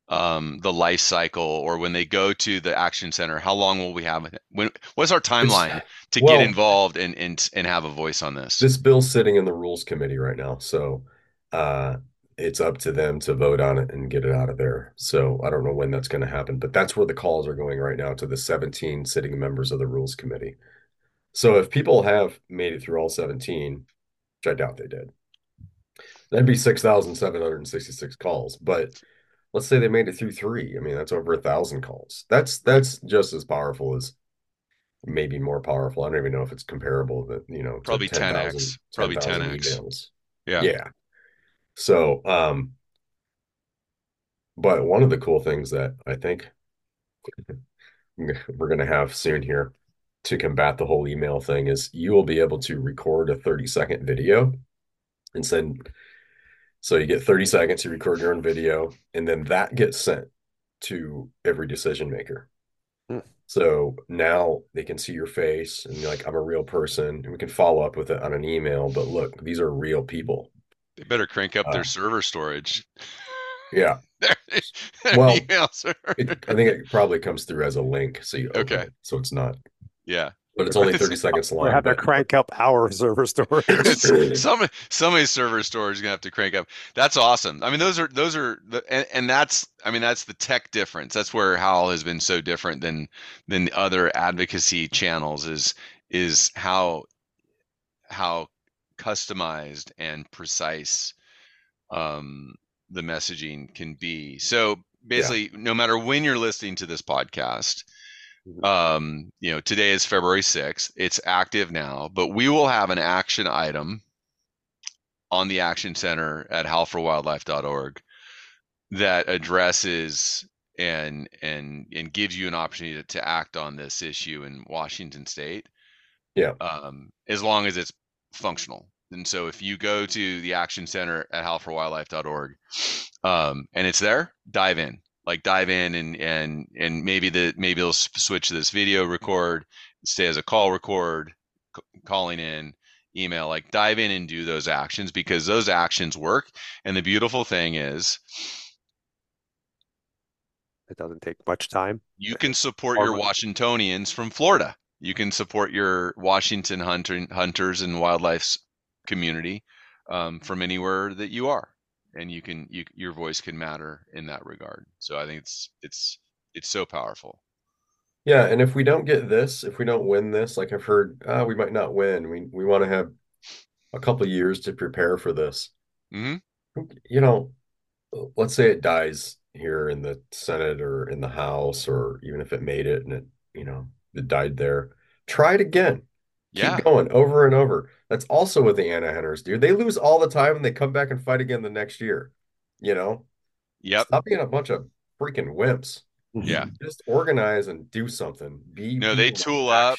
Speaker 3: um, the life cycle or when they go to the action center how long will we have when what's our timeline to
Speaker 5: well-
Speaker 3: get involved and, and and have a voice on this
Speaker 5: This bill's sitting in the rules committee right now, so uh, it's up to them to vote on it and get it out of there. So I don't know when that's going to happen, but that's where the calls are going right now to the 17 sitting members of the rules committee. So if people have made it through all 17, which I doubt they did, that'd be 6,766 calls. But let's say they made it through three. I mean, that's over a thousand calls. That's that's just as powerful as maybe more powerful. I don't even know if it's comparable, but you know,
Speaker 3: Probably 10x,
Speaker 5: 10,000
Speaker 3: probably 10x. yeah
Speaker 5: Yeah. So, um, but one of the cool things that I think we're going to have soon here to combat the whole email thing is you will be able to record a 30 second video and send. So you get 30 seconds, you record your own video, and then that gets sent to every decision maker.
Speaker 4: Hmm.
Speaker 5: So now they can see your face and you're like, I'm a real person. And we can follow up with it on an email, but look, these are real people.
Speaker 3: They better crank up their
Speaker 5: Uh,
Speaker 3: server storage
Speaker 5: Yeah.
Speaker 3: Their- their
Speaker 5: Well,
Speaker 3: email.
Speaker 5: It, I think it probably comes through as a link, so you
Speaker 3: Okay.
Speaker 5: it, so it's not,
Speaker 3: yeah
Speaker 5: but it's only 30 seconds
Speaker 4: Or
Speaker 5: long.
Speaker 4: have to crank up our server storage.
Speaker 3: some somebody's server storage is gonna have to crank up. That's awesome. I mean, those are those are the and, and that's I mean that's the tech difference. That's where Howl has been so different than than the other advocacy channels is is how how customized and precise um, the messaging can be. So basically, no matter when you're listening to this podcast,
Speaker 4: Mhm.
Speaker 3: um, you know, today is February 6th. It's active now, but we will have an action item on the Action Center at howlforwildlife.org that addresses and and and gives you an opportunity to, to act on this issue in Washington State.
Speaker 5: Yeah.
Speaker 3: Um, as long as it's functional. And so if you go to the Action Center at howlforwildlife.org um, and it's there, dive in. Like dive in and and and maybe the maybe it'll switch to this video record, stay as a call record, c- calling in, email. Like dive in and do those actions because those actions work. And the beautiful thing is
Speaker 4: It doesn't take much time.
Speaker 3: you can support your. Washingtonians from Florida. You can support your Washington hunter, hunters and wildlife community um, from anywhere that you are, and you can you, your voice can matter in that regard. So I think it's it's it's so powerful.
Speaker 5: Yeah, and if we don't get this, if we don't win this, like I've heard, ah, we might not win. We we want to have a couple of years to prepare for this.
Speaker 3: hmm
Speaker 5: You know, let's say it dies here in the Senate or in the House, or even if it made it and it, you know, it died there. Try it again. Keep going over and over. That's also what the anti-hunters do. They lose all the time and they come back and fight again the next year. You know,
Speaker 3: yep,
Speaker 5: stop being a bunch of freaking wimps.
Speaker 3: yeah.
Speaker 5: Just organize and do something. Be
Speaker 3: No, they tool up.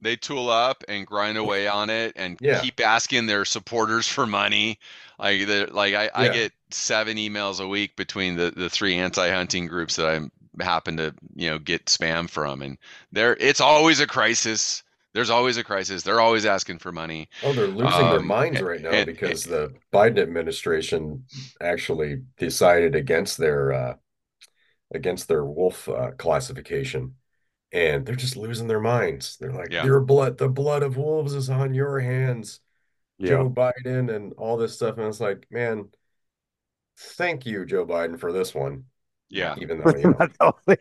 Speaker 3: They tool up and grind away on it and
Speaker 5: Yeah.
Speaker 3: keep asking their supporters for money. Like the like I, I get seven emails a week between the the three anti-hunting groups that I happen to you know get spam from, and there it's always a crisis. There's always a crisis. They're always asking for money.
Speaker 5: Oh, they're losing their
Speaker 3: Um,
Speaker 5: minds
Speaker 3: a-
Speaker 5: right now
Speaker 3: and-
Speaker 5: because the Biden administration actually decided against their uh, against their wolf uh, classification, and they're just losing their minds. They're like,
Speaker 3: Yeah.
Speaker 5: "Your blood, the blood of wolves is on your hands,
Speaker 4: Yeah.
Speaker 5: Joe Biden," and all this stuff. And it's like, man, thank you, Joe Biden, for this one.
Speaker 3: Yeah,
Speaker 5: Even though you know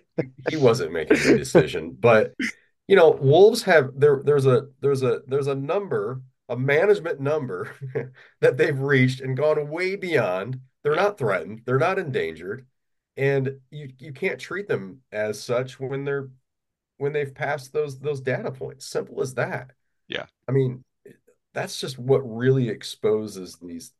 Speaker 5: he wasn't making the decision. But you know wolves have there there's a there's a there's a number a management number that they've reached and gone way beyond. They're not threatened. They're not endangered. And you you can't treat them as such when they're when they've passed those those data points. Simple as that.
Speaker 3: Yeah.
Speaker 5: i mean that's just what really exposes these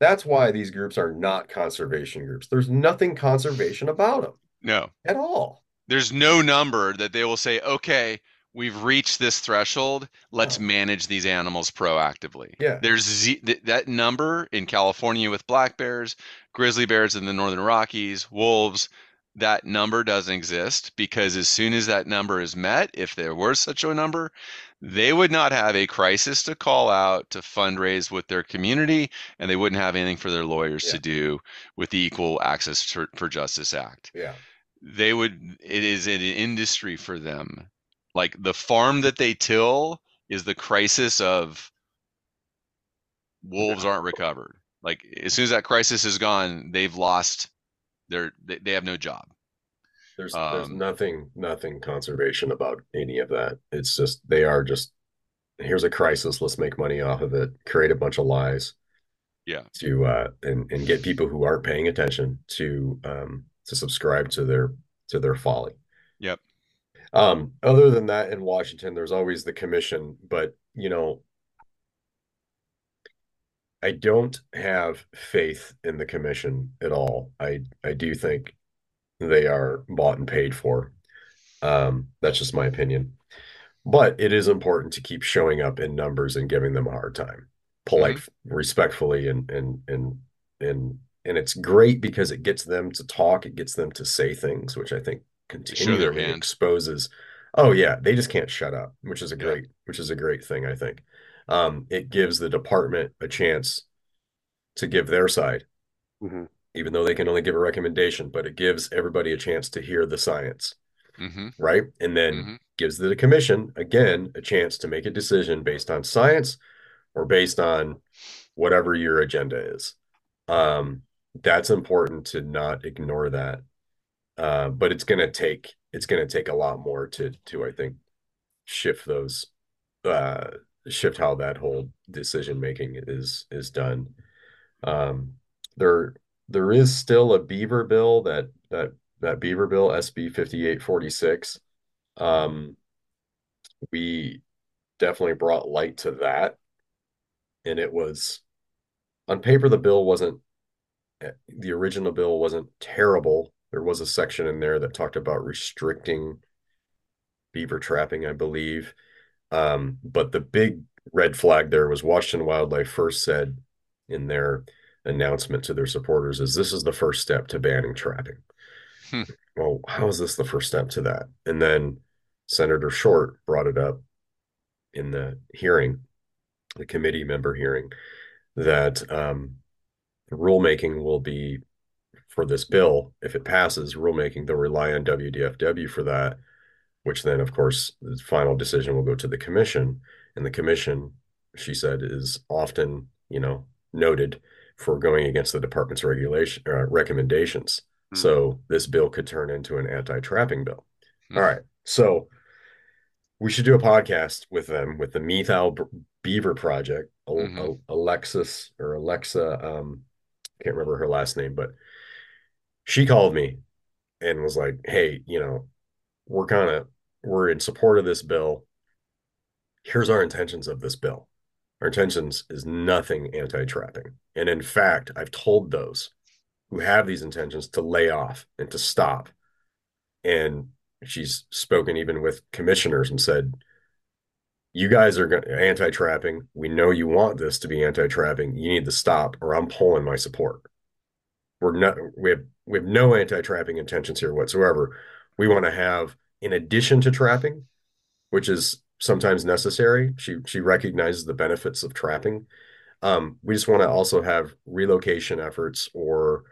Speaker 5: that's why these groups are not conservation groups there's nothing conservation about them
Speaker 3: no,
Speaker 5: at all
Speaker 3: there's no number that they will say, okay, we've reached this threshold. Let's
Speaker 5: No.
Speaker 3: manage these animals proactively.
Speaker 5: Yeah.
Speaker 3: There's z- th- that number in California with black bears, grizzly bears in the northern Rockies, wolves. That number doesn't exist because as soon as that number is met, if there were such a number, they would not have a crisis to call out to fundraise with their community, and they wouldn't have anything for their lawyers
Speaker 5: Yeah.
Speaker 3: to do with the Equal Access for, for Justice Act.
Speaker 5: Yeah.
Speaker 3: They would, it is an industry for them. Like the farm that they till is the crisis of wolves aren't recovered. Like as soon as that crisis is gone, they've lost their, they, they have no job.
Speaker 5: There's there's
Speaker 3: Um,
Speaker 5: nothing nothing conservation about any of that. It's just they are just here's a crisis, let's make money off of it, create a bunch of lies.
Speaker 3: Yeah.
Speaker 5: To uh and and get people who aren't paying attention to um to subscribe to their to their folly.
Speaker 3: Yep.
Speaker 5: Um other than that in Washington there's always the commission, but you know I don't have faith in the commission at all. I I do think they are bought and paid for. Um, that's just my opinion. But it is important to keep showing up in numbers and giving them a hard time, polite, respectfully, and and and and and it's great because it gets them to talk, it gets them to say things, which I think continually exposes. Oh yeah, they just can't shut up, which is a
Speaker 3: Yeah.
Speaker 5: great, which is a great thing, I think. Um, it gives the department a chance to give their side
Speaker 4: Mhm.
Speaker 5: even though they can only give a recommendation, but it gives everybody a chance to hear the science,
Speaker 3: hmm
Speaker 5: right? And then
Speaker 3: Mhm.
Speaker 5: gives the commission, again, a chance to make a decision based on science or based on whatever your agenda is. Um, that's important to not ignore that. Uh, but it's gonna take it's gonna take a lot more to to I think shift those uh shift how that whole decision making is is done. Um, there there is still a beaver bill that that that beaver bill SB 5846. Um, we definitely brought light to that, and it was on paper the bill wasn't the original bill wasn't terrible. There was a section in there that talked about restricting beaver trapping, I believe. Um, but the big red flag there was Washington Wildlife first said in their announcement to their supporters is this is the first step to banning trapping.
Speaker 3: Hmm.
Speaker 5: Well, how is this the first step to that? And then Senator Short brought it up in the hearing, the committee member hearing, that um, the rulemaking will be for this bill. If it passes, rulemaking, they'll rely on WDFW for that, which then, of course, the final decision will go to the commission. And the commission, she said, is often, you know, noted for going against the department's regulation uh, recommendations.
Speaker 3: Hmm.
Speaker 5: So this bill could turn into an anti-trapping bill.
Speaker 3: Hmm.
Speaker 5: All right. So we should do a podcast with them with the Methow B- Beaver Project.
Speaker 3: Mhm.
Speaker 5: Alexis or Alexa, um, can't remember her last name, but she called me and was like, "Hey, you know, we're kind of we're in support of this bill. Here's our intentions of this bill. Our intentions is nothing anti-trapping, and in fact, I've told those who have these intentions to lay off and to stop. And she's spoken even with commissioners and said, "You guys are anti-trapping. We know you want this to be anti-trapping. You need to stop, or I'm pulling my support. We're not. We have we have no anti-trapping intentions here whatsoever. We want to have, in addition to trapping, which is sometimes necessary. She she recognizes the benefits of trapping. Um, we just want to also have relocation efforts or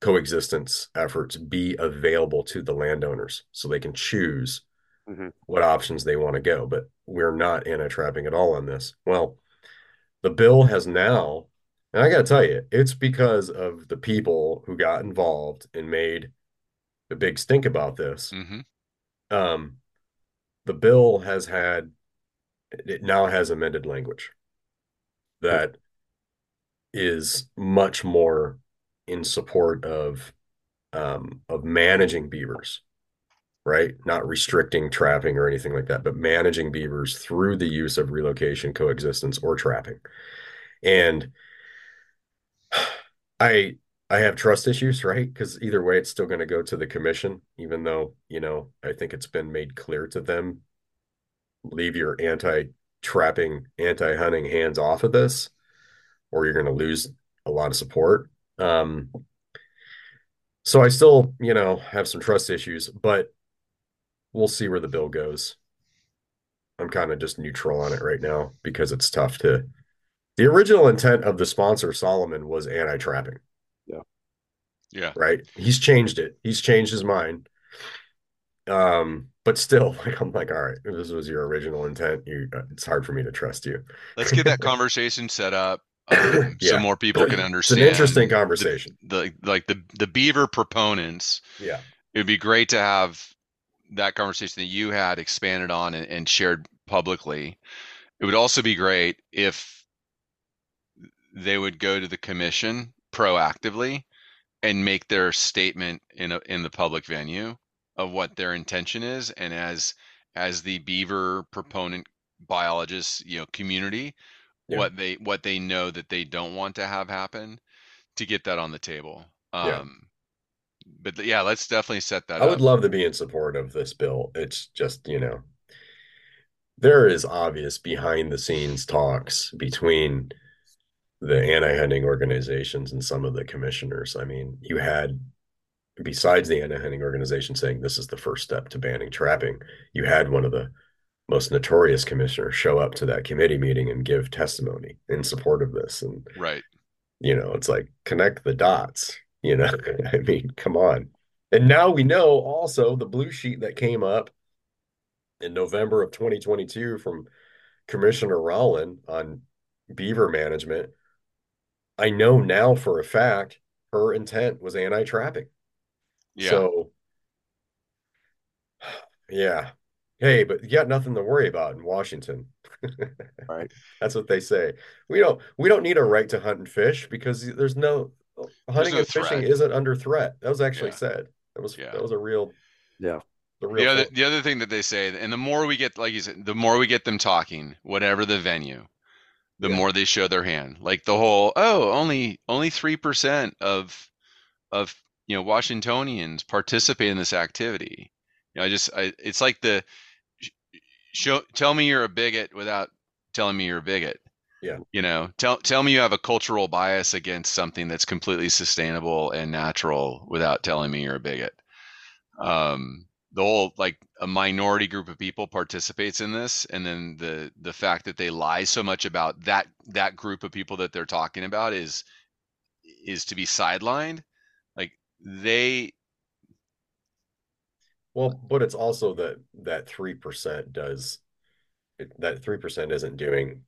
Speaker 5: coexistence efforts be available to the landowners so they can choose
Speaker 4: Mhm.
Speaker 5: what options they want to go. But we're not anti-trapping at all on this. Well, the bill has now, and I got to tell you, it's because of the people who got involved and made the big stink about this.
Speaker 3: hmm
Speaker 5: Um, the bill has had, it now has amended language that is much more in support of um, of managing beavers, right? Not restricting trapping or anything like that, but managing beavers through the use of relocation, coexistence, or trapping. And I I have trust issues, right? Because either way, it's still going to go to the commission, even though, you know, I think it's been made clear to them, leave your anti-trapping, anti-hunting hands off of this, or you're going to lose a lot of support. Um, so I still, you know, have some trust issues, but we'll see where the bill goes. I'm kind of just neutral on it right now because it's tough to. The original intent of the sponsor Salomon, was anti-trapping.
Speaker 4: Yeah.
Speaker 3: Yeah.
Speaker 5: Right. He's changed it. He's changed his mind. Um, but still, like I'm like, all right, this was your original intent, you uh, it's hard for me to trust you.
Speaker 3: Let's get that conversation set up um,
Speaker 5: Yeah.
Speaker 3: so more people can understand.
Speaker 5: It's an interesting conversation.
Speaker 3: The, like the the beaver proponents.
Speaker 5: Yeah.
Speaker 3: It would be great to have that conversation that you had expanded on and, and shared publicly. It would also be great if they would go to the commission proactively and make their statement in a, in the public venue of what their intention is and as as the beaver proponent biologists you know community
Speaker 5: Yeah.
Speaker 3: what they what they know that they don't want to have happen to get that on the table
Speaker 5: Yeah.
Speaker 3: um but yeah let's definitely set that
Speaker 5: I
Speaker 3: up
Speaker 5: would love to be in support of this bill. It's just, you know, there is obvious behind the scenes talks between the anti-hunting organizations and some of the commissioners. I mean, you had besides the anti-hunting organization saying this is the first step to banning trapping, you had one of the most notorious commissioners show up to that committee meeting and give testimony in support of this. And
Speaker 3: right
Speaker 5: you know, it's like connect the dots, you know. I mean, come on. And now we know also the blue sheet that came up in November of 2022 from Commissioner Rowland on beaver management. I know now for a fact her intent was anti-trapping.
Speaker 3: yeah
Speaker 5: So yeah. Hey, but you got nothing to worry about in Washington.
Speaker 4: Right.
Speaker 5: That's what they say. We don't we don't need a right to hunt and fish because there's no hunting
Speaker 3: no
Speaker 5: and fishing
Speaker 3: threat.
Speaker 5: isn't under threat. That was actually
Speaker 3: Yeah.
Speaker 5: said. That was
Speaker 3: Yeah.
Speaker 5: that was a real
Speaker 4: Yeah.
Speaker 5: the real
Speaker 3: the other
Speaker 5: thing.
Speaker 3: the other thing that they say and the more we get like you said the more we get them talking whatever the venue the
Speaker 5: Yeah.
Speaker 3: more they show their hand like the whole oh only only 3% of of you know washingtonians participate in this activity you know i just I, it's like the show tell me you're a bigot without telling me you're a bigot
Speaker 5: Yeah.
Speaker 3: you know tell tell me you have a cultural bias against something that's completely sustainable and natural without telling me you're a bigot um the whole like a minority group of people participates in this and then the the fact that they lie so much about that that group of people that they're talking about is is to be sidelined like they
Speaker 5: Well, but it's also that that three percent does that three percent isn't doing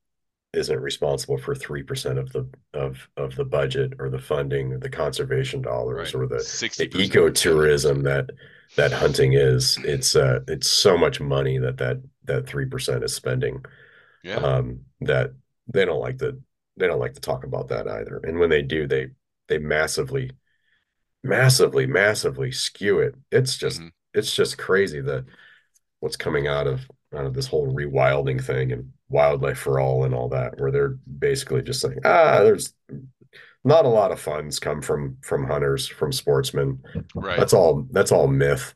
Speaker 5: isn't responsible for three percent of the of of the budget or the funding or the conservation dollars
Speaker 3: right.
Speaker 5: or the, the
Speaker 3: 60%
Speaker 5: ecotourism that that hunting is. It's uh it's so much money that that that three percent is spending.
Speaker 3: yeah
Speaker 5: um, that they don't like to they don't like to talk about that either. And when they do, they they massively, massively, massively skew it. It's just
Speaker 3: Mhm.
Speaker 5: it's just crazy that what's coming out of out of this whole rewilding thing and wildlife for all and all that, where they're basically just saying, ah, there's not a lot of funds come from from hunters, from sportsmen.
Speaker 3: right
Speaker 5: That's all that's all myth.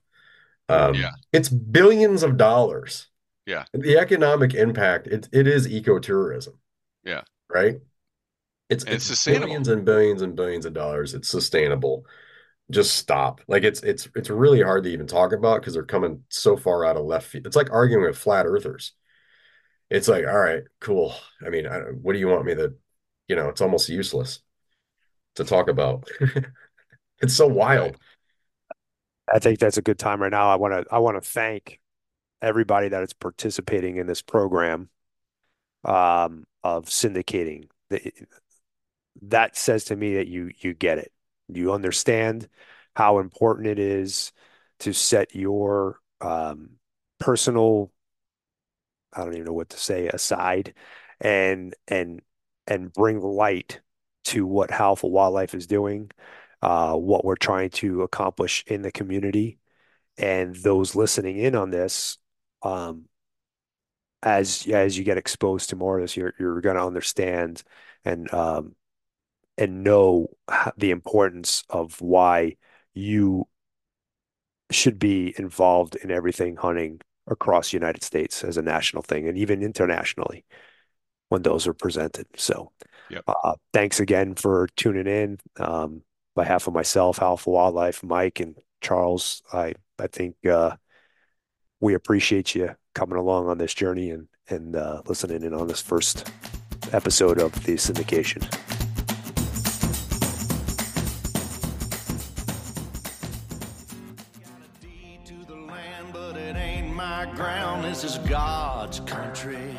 Speaker 5: Um,
Speaker 3: Yeah.
Speaker 5: it's billions of dollars.
Speaker 3: Yeah.
Speaker 5: The economic impact, it, it is ecotourism.
Speaker 3: Yeah.
Speaker 5: Right? It's,
Speaker 3: And it's
Speaker 5: it's billions and billions and billions of dollars. It's sustainable. Just stop. Like it's it's it's really hard to even talk about because they're coming so far out of left field. It's like arguing with flat earthers. It's like, all right, cool. I mean, I, what do you want me to, you know, it's almost useless to talk about. It's so wild.
Speaker 4: I think that's a good time right now. I want to I want to thank everybody that is participating in this program um, of syndicating. That says to me that you you get it. You understand how important it is to set your um, personal I don't even know what to say aside and and and bring light to what Howl Wildlife is doing, uh, what we're trying to accomplish in the community, and those listening in on this, um, as as you get exposed to more of this, you're you're going to understand and um, and know the importance of why you should be involved in everything hunting across the United States as a national thing and even internationally when those are presented. So,
Speaker 3: Yep.
Speaker 4: uh, thanks again for tuning in. Um, by half of myself, Howl For Wildlife, Mike, and Charles, I I think uh, we appreciate you coming along on this journey and and uh, listening in on this first episode of the syndication.
Speaker 8: ground. This is God's country.